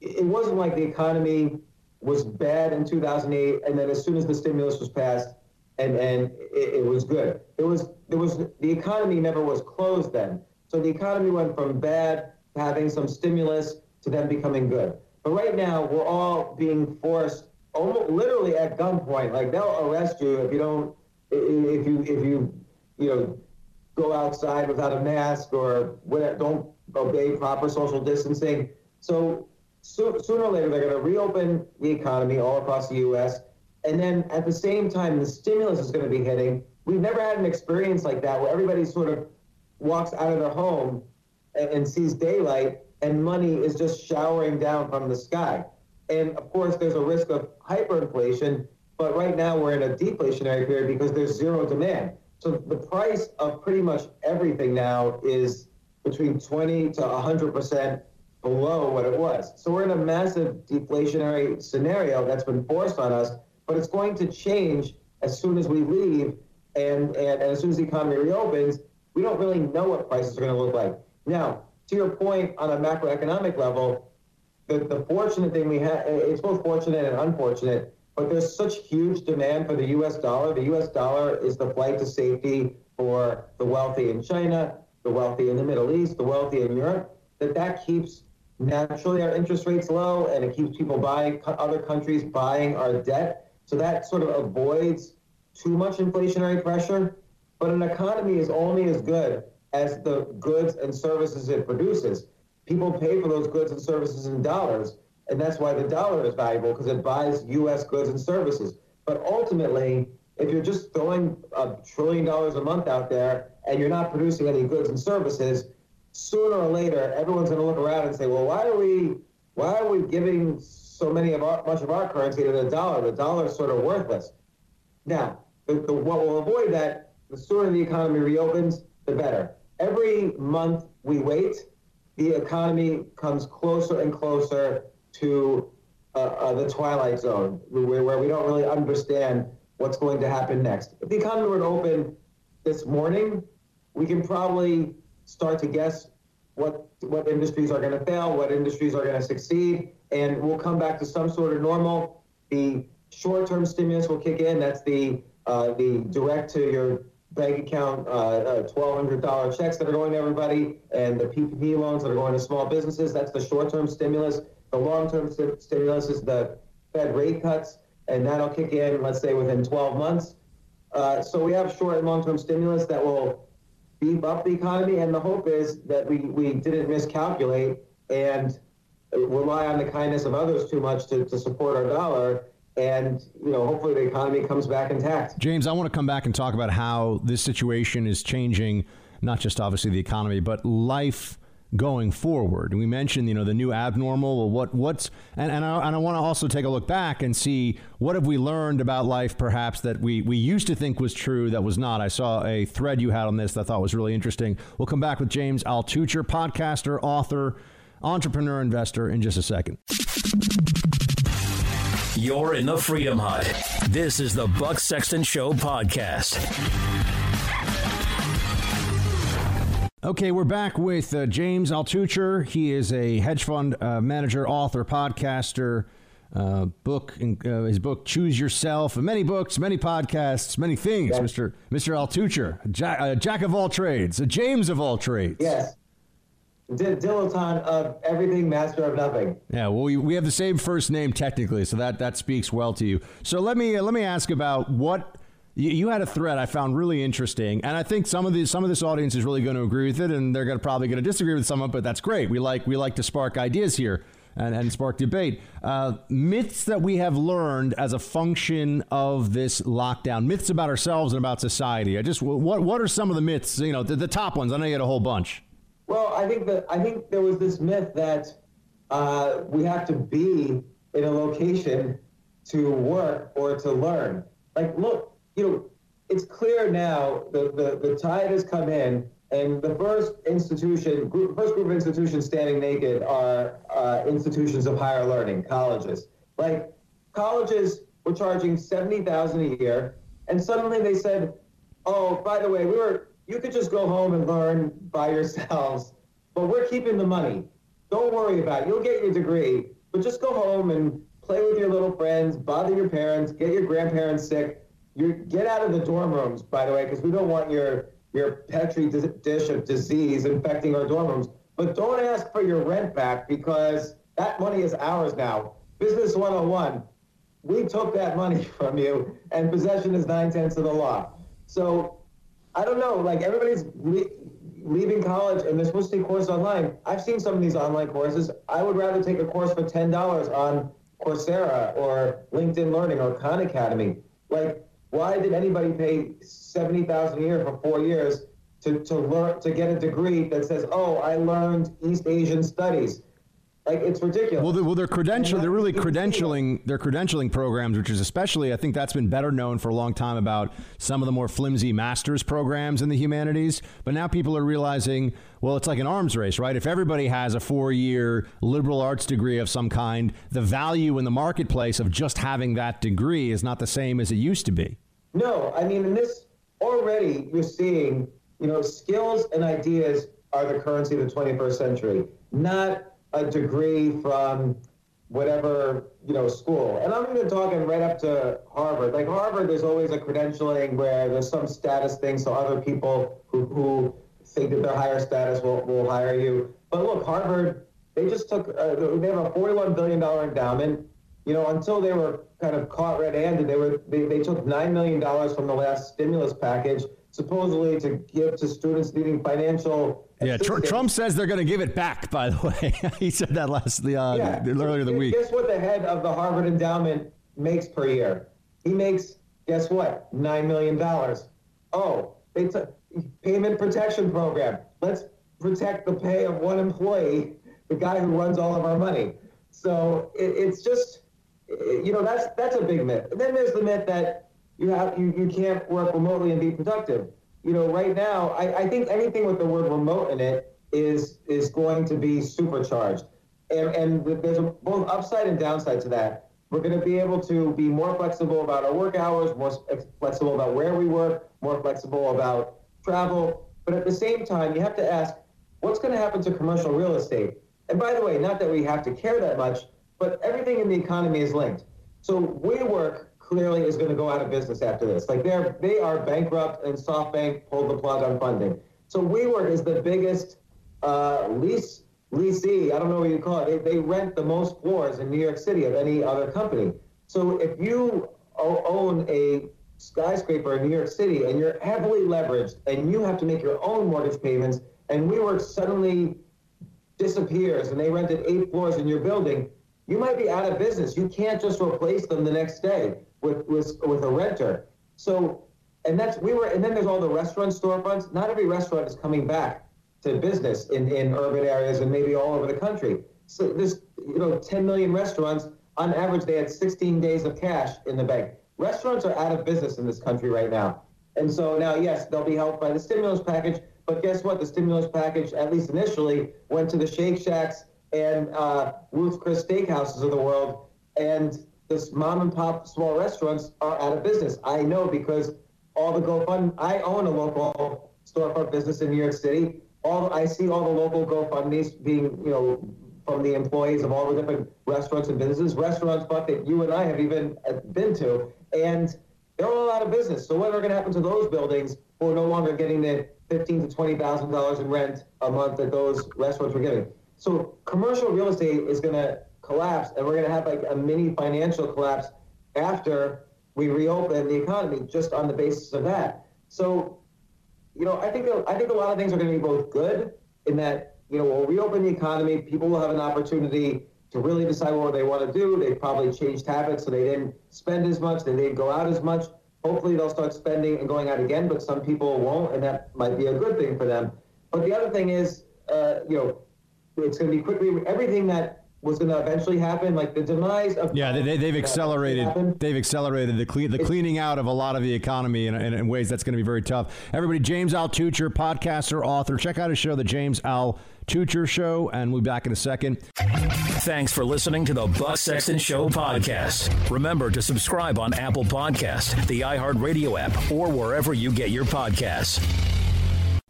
it wasn't like the economy was bad in 2008, and then as soon as the stimulus was passed, and and it, it was good. It was there was the economy never was closed then. So the economy went from bad to having some stimulus to then becoming good. But right now, we're all being forced, almost literally at gunpoint. Like they'll arrest you if you don't if you if you you know go outside without a mask or don't obey proper social distancing. So so, sooner or later, they're going to reopen the economy all across the U.S. And then at the same time, the stimulus is going to be hitting. We've never had an experience like that where everybody sort of walks out of their home and, and sees daylight and money is just showering down from the sky. And of course, there's a risk of hyperinflation, but right now we're in a deflationary period because there's zero demand. So the price of pretty much everything now is between 20 to 100 percent below what it was. So we're in a massive deflationary scenario that's been forced on us, but it's going to change as soon as we leave and, and, and as soon as the economy reopens. We don't really know what prices are going to look like. Now, to your point on a macroeconomic level, the, the fortunate thing we have, it's both fortunate and unfortunate, but there's such huge demand for the US dollar. The US dollar is the flight to safety for the wealthy in China, the wealthy in the Middle East, the wealthy in Europe, that that keeps naturally our interest rates low and it keeps people buying other countries buying our debt so that sort of avoids too much inflationary pressure but an economy is only as good as the goods and services it produces people pay for those goods and services in dollars and that's why the dollar is valuable because it buys us goods and services but ultimately if you're just throwing a trillion dollars a month out there and you're not producing any goods and services sooner or later, everyone's going to look around and say, well, why are we, why are we giving so many of our, much of our currency to the dollar? The dollar is sort of worthless. Now, the, the, what will avoid that, the sooner the economy reopens, the better. Every month we wait, the economy comes closer and closer to uh, uh, the twilight zone, where, where we don't really understand what's going to happen next. If the economy were to open this morning, we can probably start to guess what what industries are going to fail, what industries are going to succeed, and we'll come back to some sort of normal. The short-term stimulus will kick in. That's the uh, the direct to your bank account uh, uh, $1,200 checks that are going to everybody, and the PPP loans that are going to small businesses. That's the short-term stimulus. The long-term st- stimulus is the Fed rate cuts, and that'll kick in, let's say, within 12 months. Uh, so we have short and long-term stimulus that will beef up the economy. And the hope is that we, we didn't miscalculate and rely on the kindness of others too much to, to support our dollar. And, you know, hopefully the economy comes back intact. James, I want to come back and talk about how this situation is changing, not just obviously the economy, but life going forward. We mentioned, you know, the new abnormal. What what's and and I, and I want to also take a look back and see what have we learned about life, perhaps that we we used to think was true that was not. I saw a thread you had on this that I thought was really interesting. We'll come back with James Altucher, podcaster, author, entrepreneur, investor, in just a second. You're in the Freedom Hut. This is the Buck Sexton Show podcast. Okay, we're back with uh, James Altucher. He is a hedge fund uh, manager, author, podcaster. Uh, book uh, his book "Choose Yourself." And many books, many podcasts, many things. Yes. Mister Mister Altucher, jack, uh, jack, of all trades, a James of all trades. Yes, D- dilettante of everything, master of nothing. Yeah, well, we, we have the same first name technically, so that that speaks well to you. So let me let me ask about what you, had a thread I found really interesting, and I think some of these some of this audience is really going to agree with it, and they're going to probably going to disagree with some of it. But that's great. We like we like to spark ideas here and, and spark debate. Uh, myths that we have learned as a function of this lockdown, myths about ourselves and about society. I just what what are some of the myths? You know, the, the top ones. I know you had a whole bunch. Well, I think that I think there was this myth that uh, we have to be in a location to work or to learn. Like, look, you know, it's clear now the, the, the tide has come in, and the first institution, group, first group of institutions standing naked are uh, institutions of higher learning, colleges. Like colleges were charging seventy thousand a year, and suddenly they said, "Oh, by the way, we were you could just go home and learn by yourselves, but we're keeping the money. Don't worry about it. You'll get your degree, but just go home and play with your little friends, bother your parents, get your grandparents sick." you get out of the dorm rooms, by the way, because we don't want your your petri dish of disease infecting our dorm rooms. But don't ask for your rent back because that money is ours now. Business 101. We took that money from you, and possession is nine tenths of the law. So I don't know. Like everybody's le- leaving college and they're supposed to take courses online. I've seen some of these online courses. I would rather take a course for ten dollars on Coursera or LinkedIn Learning or Khan Academy. Like, why did anybody pay seventy thousand a year for four years to, to learn to get a degree that says, "Oh, I learned East Asian studies"? Like it's ridiculous. Well, they're, well, they're credential. They're really credentialing. They're credentialing programs, which is especially. I think that's been better known for a long time about some of the more flimsy master's programs in the humanities. But now people are realizing, well, it's like an arms race, right? If everybody has a four-year liberal arts degree of some kind, the value in the marketplace of just having that degree is not the same as it used to be. No, I mean, in this already, you're seeing, you know, skills and ideas are the currency of the 21st century, not a degree from whatever you know school. And I'm even talking right up to Harvard. Like Harvard, there's always a credentialing where there's some status thing, so other people who, who think that they're higher status will, will hire you. But look, Harvard, they just took uh, they have a 41 billion dollar endowment. You know, until they were kind of caught red-handed, they were they, they took nine million dollars from the last stimulus package supposedly to give to students needing financial yeah, Tr- Trump says they're going to give it back. By the way, he said that last the uh, yeah. earlier in the week. Guess what? The head of the Harvard endowment makes per year. He makes guess what? Nine million dollars. Oh, they took payment protection program. Let's protect the pay of one employee, the guy who runs all of our money. So it, it's just, you know, that's that's a big myth. And then there's the myth that you have you, you can't work remotely and be productive you know, right now, I, I think anything with the word remote in it is is going to be supercharged. And, and there's a, both upside and downside to that. We're going to be able to be more flexible about our work hours, more flexible about where we work, more flexible about travel. But at the same time, you have to ask, what's going to happen to commercial real estate? And by the way, not that we have to care that much, but everything in the economy is linked. So WeWork clearly is going to go out of business after this. Like they're they are bankrupt, and SoftBank pulled the plug on funding. So WeWork is the biggest uh, lease leasee. I don't know what you call it. They, they rent the most floors in New York City of any other company. So if you own a skyscraper in New York City and you're heavily leveraged and you have to make your own mortgage payments, and WeWork suddenly disappears and they rented eight floors in your building, you might be out of business. You can't just replace them the next day with, with, with a renter. So, and that's, we were, and then there's all the restaurant storefronts. Not every restaurant is coming back to business in, in urban areas and maybe all over the country. So this, you know, 10 million restaurants, on average, they had 16 days of cash in the bank. Restaurants are out of business in this country right now. And so now, yes, they'll be helped by the stimulus package. But guess what? The stimulus package, at least initially, went to the Shake Shacks and uh, Ruth's Chris Steakhouses of the world. And this mom and pop small restaurants are out of business. I know because all the GoFund. I own a local storefront business in New York City. All I see all the local GoFundmes being, you know, from the employees of all the different restaurants and businesses. Restaurants, but that you and I have even uh, been to, and they're all out of business. So what are going to happen to those buildings who are no longer getting the fifteen to twenty thousand dollars in rent a month that those restaurants were getting? So commercial real estate is going to collapse, and we're going to have like a mini financial collapse after we reopen the economy, just on the basis of that. So, you know, I think I think a lot of things are going to be both good in that you know we'll reopen the economy, people will have an opportunity to really decide what they want to do. They probably changed habits, so they didn't spend as much, they didn't go out as much. Hopefully, they'll start spending and going out again, but some people won't, and that might be a good thing for them. But the other thing is, uh, you know, it's going to be quickly everything that was going to eventually happen, like the demise of yeah, they, they've accelerated they've accelerated the clean, the cleaning out of a lot of the economy in, in, in ways that's going to be very tough. Everybody, James Altucher, podcaster, author, check out his show, the James Al Tucher Show, and we'll be back in a second. Thanks for listening to the Buck Sexton Show podcast. Remember to subscribe on Apple Podcast, the iHeartRadio app, or wherever you get your podcasts.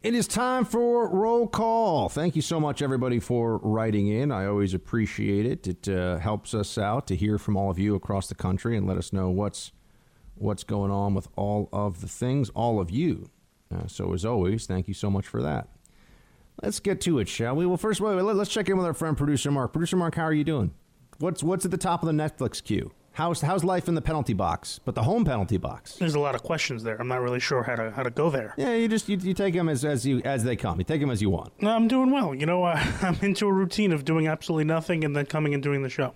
It is time for roll call. Thank you so much, everybody, for writing in. I always appreciate it. It uh, helps us out to hear from all of you across the country and let us know what's what's going on with all of the things, all of you. Uh, so, as always, thank you so much for that. Let's get to it, shall we? Well, first of all, let's check in with our friend producer Mark. Producer Mark, how are you doing? What's what's at the top of the Netflix queue? How's how's life in the penalty box, but the home penalty box? There's a lot of questions there. I'm not really sure how to how to go there. Yeah, you just you, you take them as as you as they come. You take them as you want. No, I'm doing well. You know, uh, I'm into a routine of doing absolutely nothing and then coming and doing the show.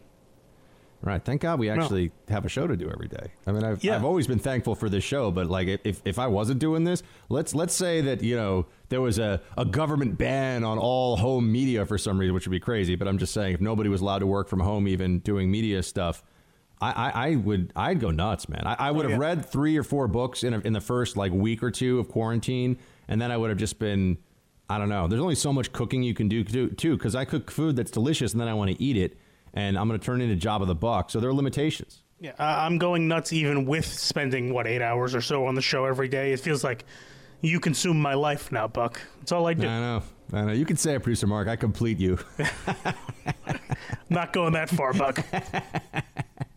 Right. Thank God we No. actually have a show to do every day. I mean, I've, Yeah. I've always been thankful for this show, but like if, if I wasn't doing this, let's let's say that you know there was a, a government ban on all home media for some reason, which would be crazy. But I'm just saying, if nobody was allowed to work from home, even doing media stuff, I, I, I would I'd go nuts, man. I, I would have read three or four books in a, in the first like week or two of quarantine, and then I would have just been. I don't know. There's only so much cooking you can do too, because I cook food that's delicious, and then I want to eat it, and I'm going to turn it into Jabba the Buck. So there are limitations. Yeah, I'm going nuts even with spending what eight hours or so on the show every day. It feels like you consume my life now, Buck. That's all I do. I know. I know. You can say it, producer Mark. I complete you. Not going that far, Buck.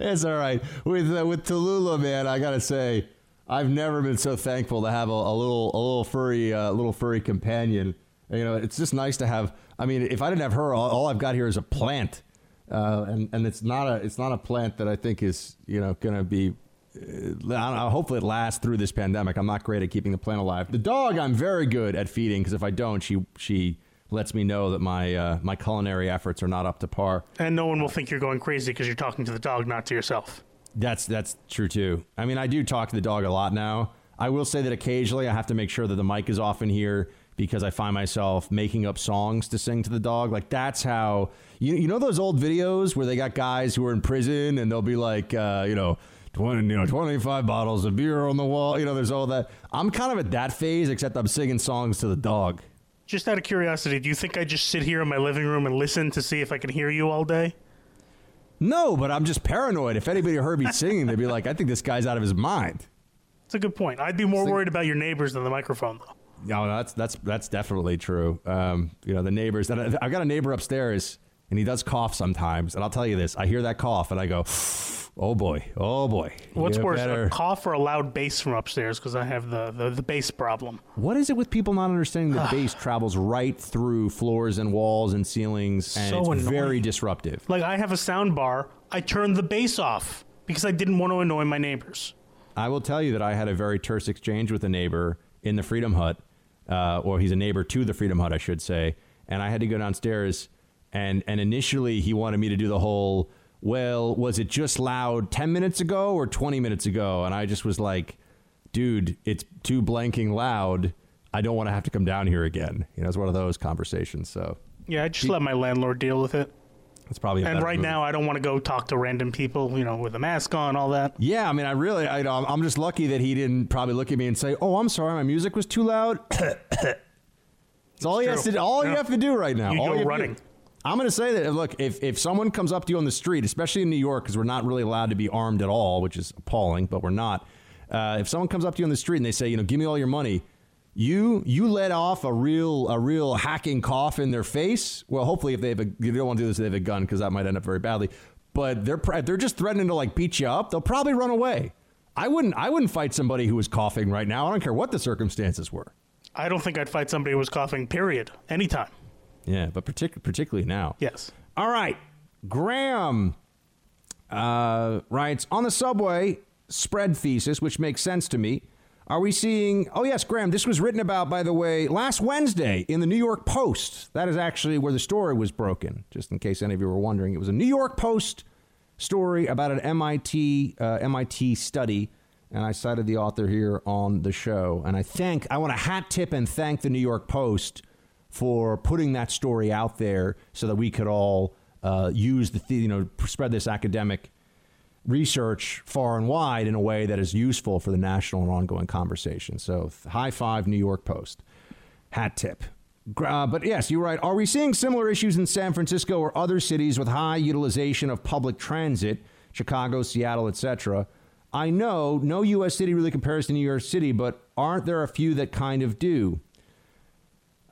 it's all right. With uh, with Tallulah, man, I gotta say, I've never been so thankful to have a, a little a little furry uh, little furry companion. You know, it's just nice to have. I mean, if I didn't have her, all, all I've got here is a plant, uh, and and it's not a it's not a plant that I think is you know gonna be. Uh, know, hopefully it lasts through this pandemic. I'm not great at keeping the plant alive. The dog, I'm very good at feeding because if I don't, she she lets me know that my uh, my culinary efforts are not up to par. And no one will think you're going crazy because you're talking to the dog, not to yourself. That's that's true too. I mean, I do talk to the dog a lot now. I will say that occasionally I have to make sure that the mic is off in here because I find myself making up songs to sing to the dog. Like that's how you you know those old videos where they got guys who are in prison and they'll be like, uh, you know. 20, you know, 25 bottles of beer on the wall. You know, there's all that. I'm kind of at that phase, except I'm singing songs to the dog. Just out of curiosity, do you think I just sit here in my living room and listen to see if I can hear you all day? No, but I'm just paranoid. If anybody heard me singing, they'd be like, I think this guy's out of his mind. That's a good point. I'd be more worried about your neighbors than the microphone, though. No, that's that's that's definitely true. Um, you know, the neighbors. And I- I've got a neighbor upstairs, and he does cough sometimes. And I'll tell you this: I hear that cough, and I go, "Oh boy, oh boy." What's You worse, better- a cough or a loud bass from upstairs? Because I have the, the, the bass problem. What is it with people not understanding that bass travels right through floors and walls and ceilings, and So it's annoying. very disruptive. Like, I have a sound bar. I turned the bass off because I didn't want to annoy my neighbors. I will tell you that I had a very terse exchange with a neighbor in the Freedom Hut, uh, or he's a neighbor to the Freedom Hut, I should say. And I had to go downstairs, and and initially he wanted me to do the whole, well, was it just loud ten minutes ago or twenty minutes ago? And I just was like, dude, it's too blanking loud. I don't want to have to come down here again. You know, it's one of those conversations. So Yeah, I just let my landlord deal with it. it's probably And right move. now, I don't want to go talk to random people, you know, with a mask on, all that. Yeah, I mean, I really, I, I'm I'm just lucky that he didn't probably look at me and say, "Oh, I'm sorry, my music was too loud." It's all he has to. All you Yeah. have to do right now. You all go running. I'm going to say that. Look, if if someone comes up to you on the street, especially in New York, because we're not really allowed to be armed at all, which is appalling, but we're not. Uh, if someone comes up to you on the street and they say, you know, give me all your money, you you let off a real a real hacking cough in their face. Well, hopefully, if they have a, you don't want to do this, they have a gun because that might end up very badly. But they're they're just threatening to like beat you up. They'll probably run away. I wouldn't I wouldn't fight somebody who was coughing right now. I don't care what the circumstances were. I don't think I'd fight somebody who was coughing, period, anytime. Yeah, but partic- particularly now. Yes. All right. Graham uh, writes on the subway spread thesis, which makes sense to me. Are we seeing? Oh yes, Graham. This was written about, by the way, last Wednesday in the New York Post. That is actually where the story was broken. Just in case any of you were wondering, it was a New York Post story about an MIT uh, MIT study, and I cited the author here on the show. And I thank I want to hat tip and thank the New York Post for putting that story out there so that we could all uh, use the you know spread this academic research far and wide in a way that is useful for the national and ongoing conversation. So high five, New York Post. Hat tip. Uh, but yes, you're right. Are we seeing similar issues in San Francisco or other cities with high utilization of public transit, Chicago, Seattle, etc.? I know no U.S. city really compares to New York City, but aren't there a few that kind of do?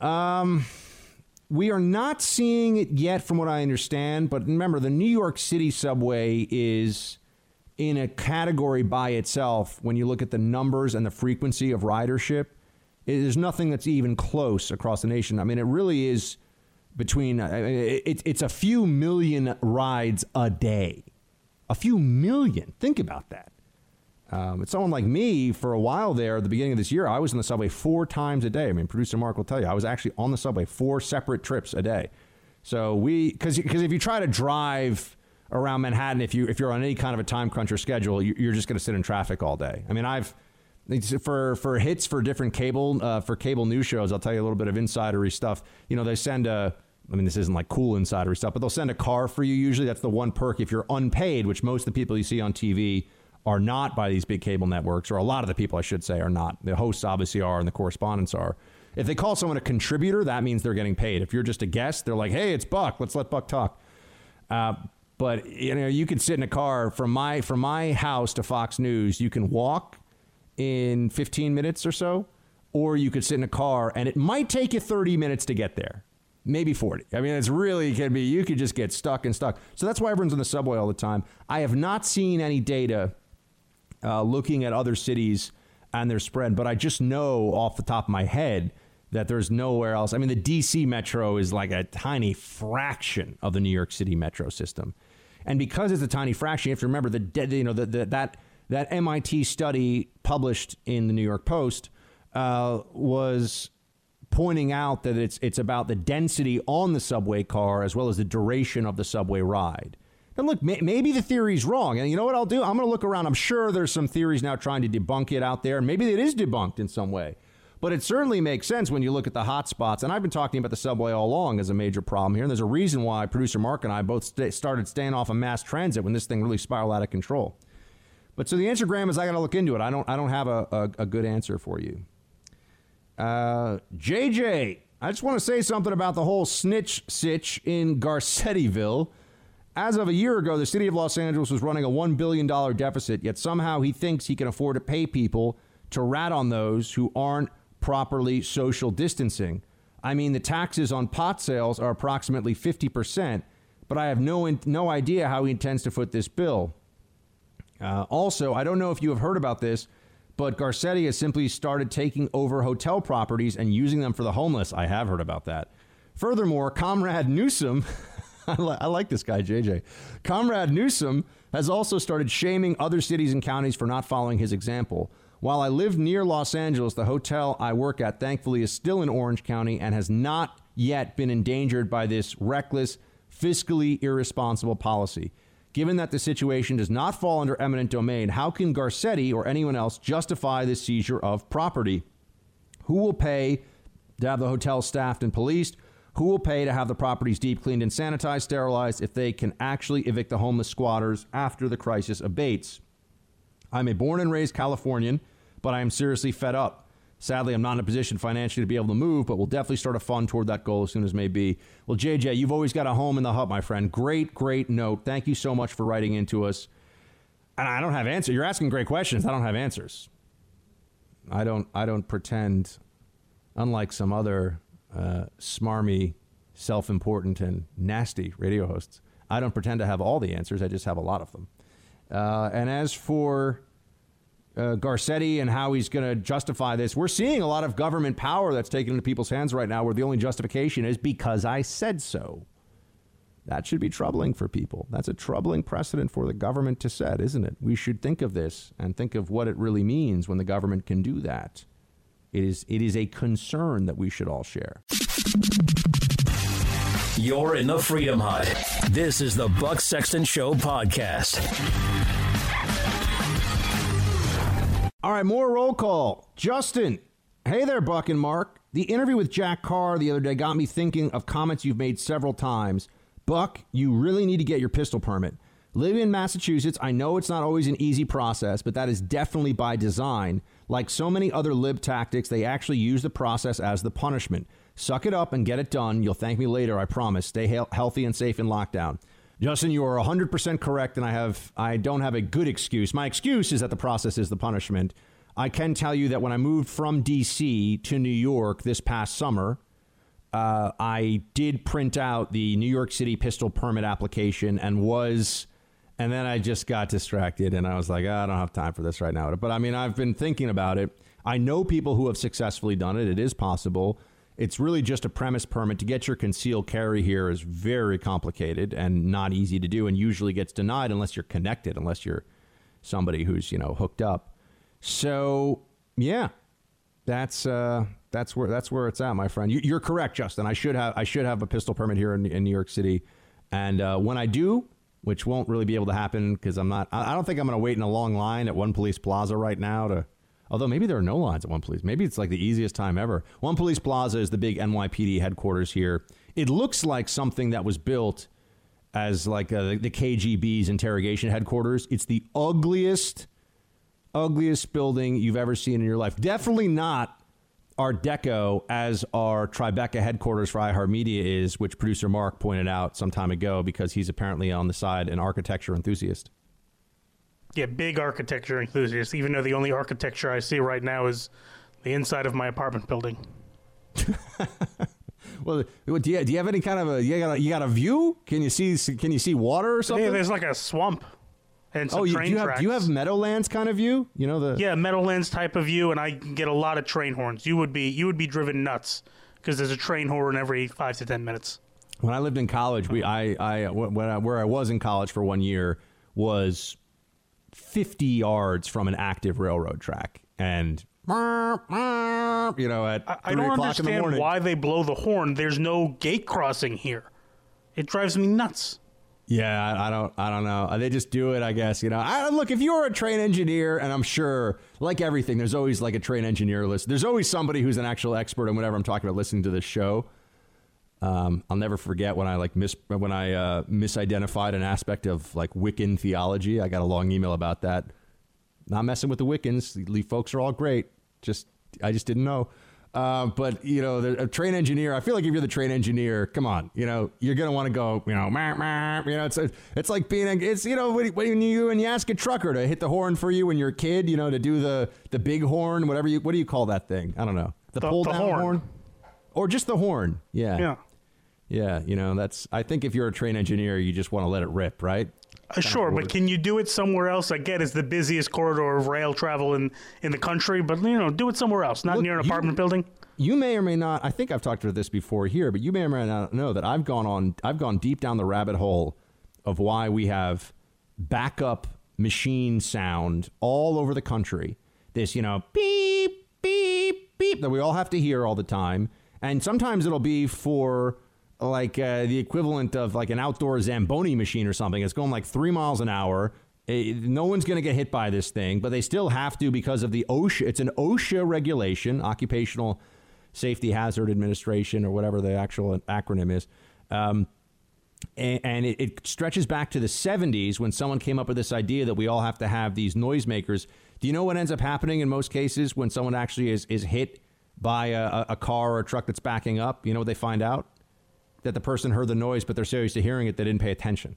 Um, we are not seeing it yet, from what I understand. But remember, the New York City subway is in a category by itself when you look at the numbers and the frequency of ridership. It- There's nothing that's even close across the nation. I mean, it really is between it, it's a few million rides a day. A few million. Think about that. Um, it's someone like me for a while there at the beginning of this year. I was in the subway four times a day. I mean, producer Mark will tell you, I was actually on the subway four separate trips a day. So we, because if you try to drive around Manhattan, if you if you're on any kind of a time crunch or schedule, you, you're just going to sit in traffic all day. I mean, I've for for hits for different cable uh, for cable news shows. I'll tell you a little bit of insidery stuff. You know, they send a. I mean, this isn't like cool insidery stuff, but they'll send a car for you. Usually, that's the one perk if you're unpaid, which most of the people you see on TV are not by these big cable networks, or a lot of the people, I should say, are not. The hosts obviously are, and the correspondents are. If they call someone a contributor, that means they're getting paid. If you're just a guest, they're like, "Hey, it's Buck. Let's let Buck talk." Uh, but you know, you can sit in a car from my from my house to Fox News. You can walk in 15 minutes or so, or you could sit in a car, and it might take you 30 minutes to get there maybe 40. I mean, it's really can be, you could just get stuck and stuck. So that's why everyone's on the subway all the time. I have not seen any data uh, looking at other cities and their spread, but I just know off the top of my head that there's nowhere else. I mean, the DC metro is like a tiny fraction of the New York City metro system. And because it's a tiny fraction, you have to remember the you know the, the, that that MIT study published in the New York Post uh, was pointing out that it's it's about the density on the subway car as well as the duration of the subway ride. And look, may, maybe the theory's wrong. And you know what I'll do? I'm going to look around. I'm sure there's some theories now trying to debunk it out there. Maybe it is debunked in some way. But it certainly makes sense when you look at the hot spots. And I've been talking about the subway all along as a major problem here. And there's a reason why producer Mark and I both st- started staying off of mass transit when this thing really spiraled out of control. But so the answer, Graham, is I got to look into it. I don't, I don't have a, a, a good answer for you. Uh, JJ, I just want to say something about the whole snitch sitch in Garcettiville. As of a year ago, the city of Los Angeles was running a $1 billion deficit, yet somehow he thinks he can afford to pay people to rat on those who aren't properly social distancing. I mean, the taxes on pot sales are approximately 50%, but I have no, in, no idea how he intends to foot this bill. Uh, also, I don't know if you have heard about this, but Garcetti has simply started taking over hotel properties and using them for the homeless. I have heard about that. Furthermore, Comrade Newsom, I, li- I like this guy, JJ. Comrade Newsom has also started shaming other cities and counties for not following his example. While I live near Los Angeles, the hotel I work at thankfully is still in Orange County and has not yet been endangered by this reckless, fiscally irresponsible policy. Given that the situation does not fall under eminent domain, how can Garcetti or anyone else justify the seizure of property? Who will pay to have the hotel staffed and policed? Who will pay to have the properties deep cleaned and sanitized, sterilized if they can actually evict the homeless squatters after the crisis abates? I'm a born and raised Californian, but I am seriously fed up. Sadly, I'm not in a position financially to be able to move, but we'll definitely start a fund toward that goal as soon as may be. Well, JJ, you've always got a home in the hub, my friend. Great, great note. Thank you so much for writing into us. And I don't have answers. You're asking great questions. I don't have answers. I don't. I don't pretend. Unlike some other uh, smarmy, self-important, and nasty radio hosts, I don't pretend to have all the answers. I just have a lot of them. Uh, and as for uh, Garcetti and how he's going to justify this, we're seeing a lot of government power that's taken into people's hands right now where the only justification is because I said so. That should be troubling for people. That's a troubling precedent for the government to set, isn't it? We should think of this and think of what it really means when the government can do that. It is, it is a concern that we should all share. You're in the Freedom Hut. This is the Buck Sexton Show podcast. All right, more roll call. Justin. Hey there, Buck and Mark. The interview with Jack Carr the other day got me thinking of comments you've made several times. Buck, you really need to get your pistol permit. Living in Massachusetts, I know it's not always an easy process, but that is definitely by design. Like so many other lib tactics, they actually use the process as the punishment. Suck it up and get it done. You'll thank me later, I promise. Stay he- healthy and safe in lockdown. Justin, you are 100% correct, and I have I don't have a good excuse. My excuse is that the process is the punishment. I can tell you that when I moved from D.C. to New York this past summer, uh, I did print out the New York City pistol permit application and was, and then I just got distracted and I was like, oh, I don't have time for this right now. But I mean, I've been thinking about it. I know people who have successfully done it. It is possible. It's really just a premise permit. To get your concealed carry here is very complicated and not easy to do, and usually gets denied unless you're connected, unless you're somebody who's you know hooked up. So yeah, that's uh, that's where that's where it's at, my friend. You, are correct, Justin. I should have I should have a pistol permit here in, in New York City, and uh, when I do, which won't really be able to happen because I'm not. I don't think I'm going to wait in a long line at One Police Plaza right now to. Although maybe there are no lines at One Police. Maybe it's like the easiest time ever. One Police Plaza is the big NYPD headquarters here. It looks like something that was built as like uh, the KGB's interrogation headquarters. It's the ugliest, ugliest building you've ever seen in your life. Definitely not Art Deco as our Tribeca headquarters for iHeartMedia is, which producer Mark pointed out some time ago because he's apparently on the side an architecture enthusiast. Yeah, big architecture enthusiast, even though the only architecture I see right now is the inside of my apartment building. well, do you, do you have any kind of a you got a, you got a view? Can you see can you see water or something? Yeah, there's like a swamp and some oh, you, train you have tracks. do you have Meadowlands kind of view? You know the yeah Meadowlands type of view, and I get a lot of train horns. You would be you would be driven nuts because there's a train horn every five to ten minutes. When I lived in college, we I I when I, where I was in college for one year was fifty yards from an active railroad track, and you know at I, I don't understand why they blow the horn. There's no gate crossing here. It drives me nuts. Yeah, I, don't, I don't know. They just do it, I guess. You know, I, look if you're a train engineer, and I'm sure, like everything, there's always like a train engineer list. There's always somebody who's an actual expert on whatever I'm talking about. Listening to this show, um, I'll never forget when I like mis when I uh, misidentified an aspect of like Wiccan theology. I got a long email about that. Not messing with the Wiccans. The folks are all great. Just I just didn't know. Uh, but you know, the, a train engineer. I feel like if you're the train engineer, come on, you know, you're gonna want to go, you know, mah, mah, you know, it's it's like being, a, it's you know, when, you when you ask a trucker to hit the horn for you when you're a kid, you know, to do the the big horn, whatever you, what do you call that thing? I don't know, the, the pull the down horn. horn, or just the horn. Yeah, Yeah. yeah. You know, that's. I think if you're a train engineer, you just want to let it rip, right? Uh, sure, but can you do it somewhere else? I get it's the busiest corridor of rail travel in, in the country, but you know, do it somewhere else, not Look, near an you- apartment building. You may or may not. I think I've talked about this before here, but you may or may not know that I've gone on. I've gone deep down the rabbit hole of why we have backup machine sound all over the country. This, you know, beep beep beep that we all have to hear all the time, and sometimes it'll be for like uh, the equivalent of like an outdoor Zamboni machine or something. It's going like three miles an hour. Eh, no one's going to get hit by this thing, but they still have to because of the OSHA. It's an OSHA regulation, Occupational Safety Hazard Administration, or whatever the actual acronym is. Um, and, and it, it stretches back to the 70s when someone came up with this idea that we all have to have these noisemakers. Do you know what ends up happening in most cases when someone actually is, is hit by a, a car or a truck that's backing up? You know what they find out? That the person heard the noise, but they're so used to hearing it they didn't pay attention.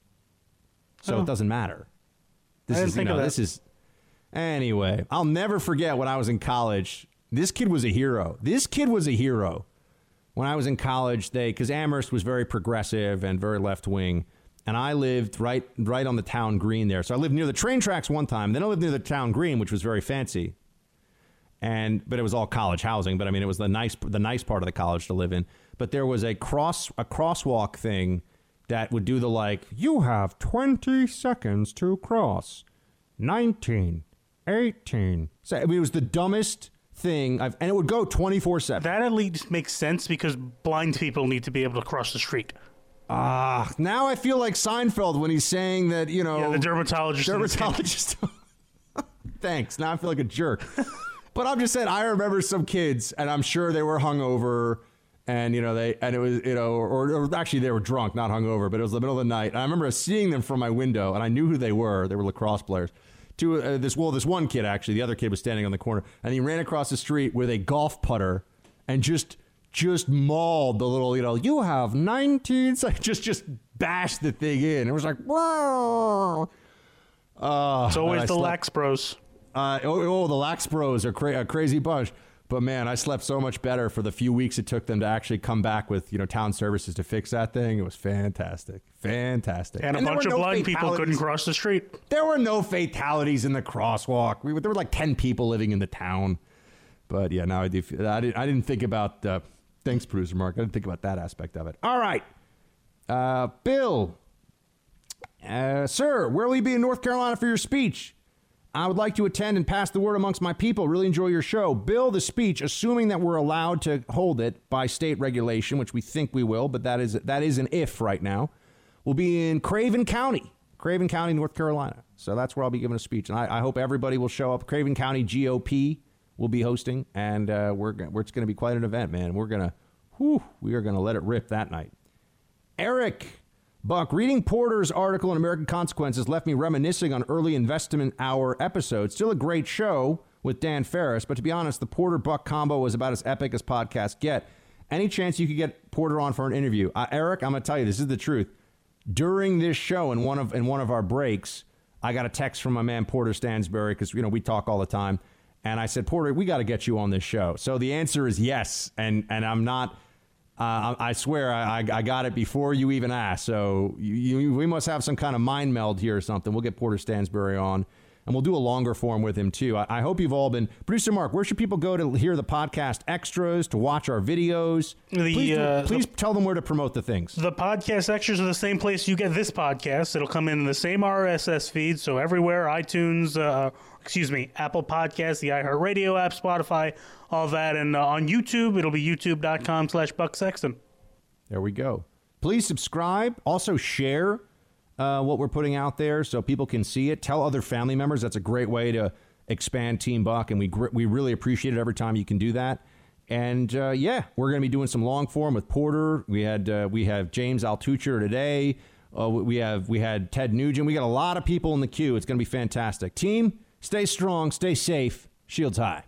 So Oh. it doesn't matter. This is, you know, this is anyway. I'll never forget when I was in college. This kid was a hero. This kid was a hero. When I was in college, they because Amherst was very progressive and very left wing, and I lived right right on the town green there. So I lived near the train tracks one time. Then I lived near the town green, which was very fancy, and but it was all college housing. But I mean, it was the nice the nice part of the college to live in. But there was a cross a crosswalk thing that would do the like you have 20 seconds to cross 19 18 so, I mean, it was the dumbest thing I've, and it would go 24 7 That at least makes sense because blind people need to be able to cross the street. Ah, now I feel like Seinfeld when he's saying that, you know. Yeah, the dermatologist in Dermatologist. Thanks. Now I feel like a jerk. But I'm just saying, I remember some kids, and I'm sure they were hungover, and, you know, they, and it was, you know, or, or actually they were drunk, not hungover, but it was the middle of the night. And I remember seeing them from my window, and I knew who they were. They were lacrosse players. Two, uh, this, well, this one kid, actually, the other kid was standing on the corner, and he ran across the street with a golf putter and just just mauled the little, you know, you have 19 seconds, just just bashed the thing in. It was like, whoa. Uh, It's always the lax bros. Uh, oh, oh, the lax bros are cra- a crazy bunch. But man, I slept so much better for the few weeks it took them to actually come back with, you know, town services to fix that thing. It was fantastic. Fantastic. And a bunch of no blind people couldn't cross the street. There were no fatalities in the crosswalk. We, were- there were like 10 people living in the town. But yeah, now I do. I didn't, I didn't think about uh, Thanks, producer Mark. I didn't think about that aspect of it. All right. Uh, Bill, uh, sir, where will you be in North Carolina for your speech? I would like to attend and pass the word amongst my people. Really enjoy your show. Bill, the speech, assuming that we're allowed to hold it by state regulation, which we think we will, but that is that is an if right now, will be in Craven County, Craven County, North Carolina. So that's where I'll be giving a speech, and I, I hope everybody will show up. Craven County GOP will be hosting, and uh, we're, we're it's going to be quite an event, man. We're gonna, we are gonna let it rip that night. Eric Buck, reading Porter's article in American Consequences left me reminiscing on early investment hour episodes. Still a great show with Dan Ferris, but to be honest, the Porter Buck combo was about as epic as podcasts get. Any chance you could get Porter on for an interview? Uh, Eric, I'm going to tell you, this is the truth. During this show, in one of in one of our breaks, I got a text from my man Porter Stansberry because you know we talk all the time, and I said, Porter, we got to get you on this show. So the answer is yes, and and I'm not uh, I swear I, I, got it before you even asked. So you, you, we must have some kind of mind meld here or something. We'll get Porter Stansberry on. And we'll do a longer form with him too. I, I hope you've all been. Producer Mark, where should people go to hear the podcast extras, to watch our videos? The, please uh, please the, tell them where to promote the things. The podcast extras are the same place you get this podcast. It'll come in the same RSS feed. So everywhere, iTunes, uh, excuse me, Apple Podcasts, the iHeartRadio app, Spotify, all that. And uh, on YouTube, it'll be youtube.com slash Buck Sexton. There we go. Please subscribe. Also share uh, what we're putting out there so people can see it. Tell other family members. That's a great way to expand Team Buck, and we gr- we really appreciate it every time you can do that. And uh, yeah, we're going to be doing some long form with Porter. We had uh, we have James Altucher today. Uh, we have we had Ted Nugent. We got a lot of people in the queue. It's going to be fantastic. Team, stay strong, stay safe, shields high.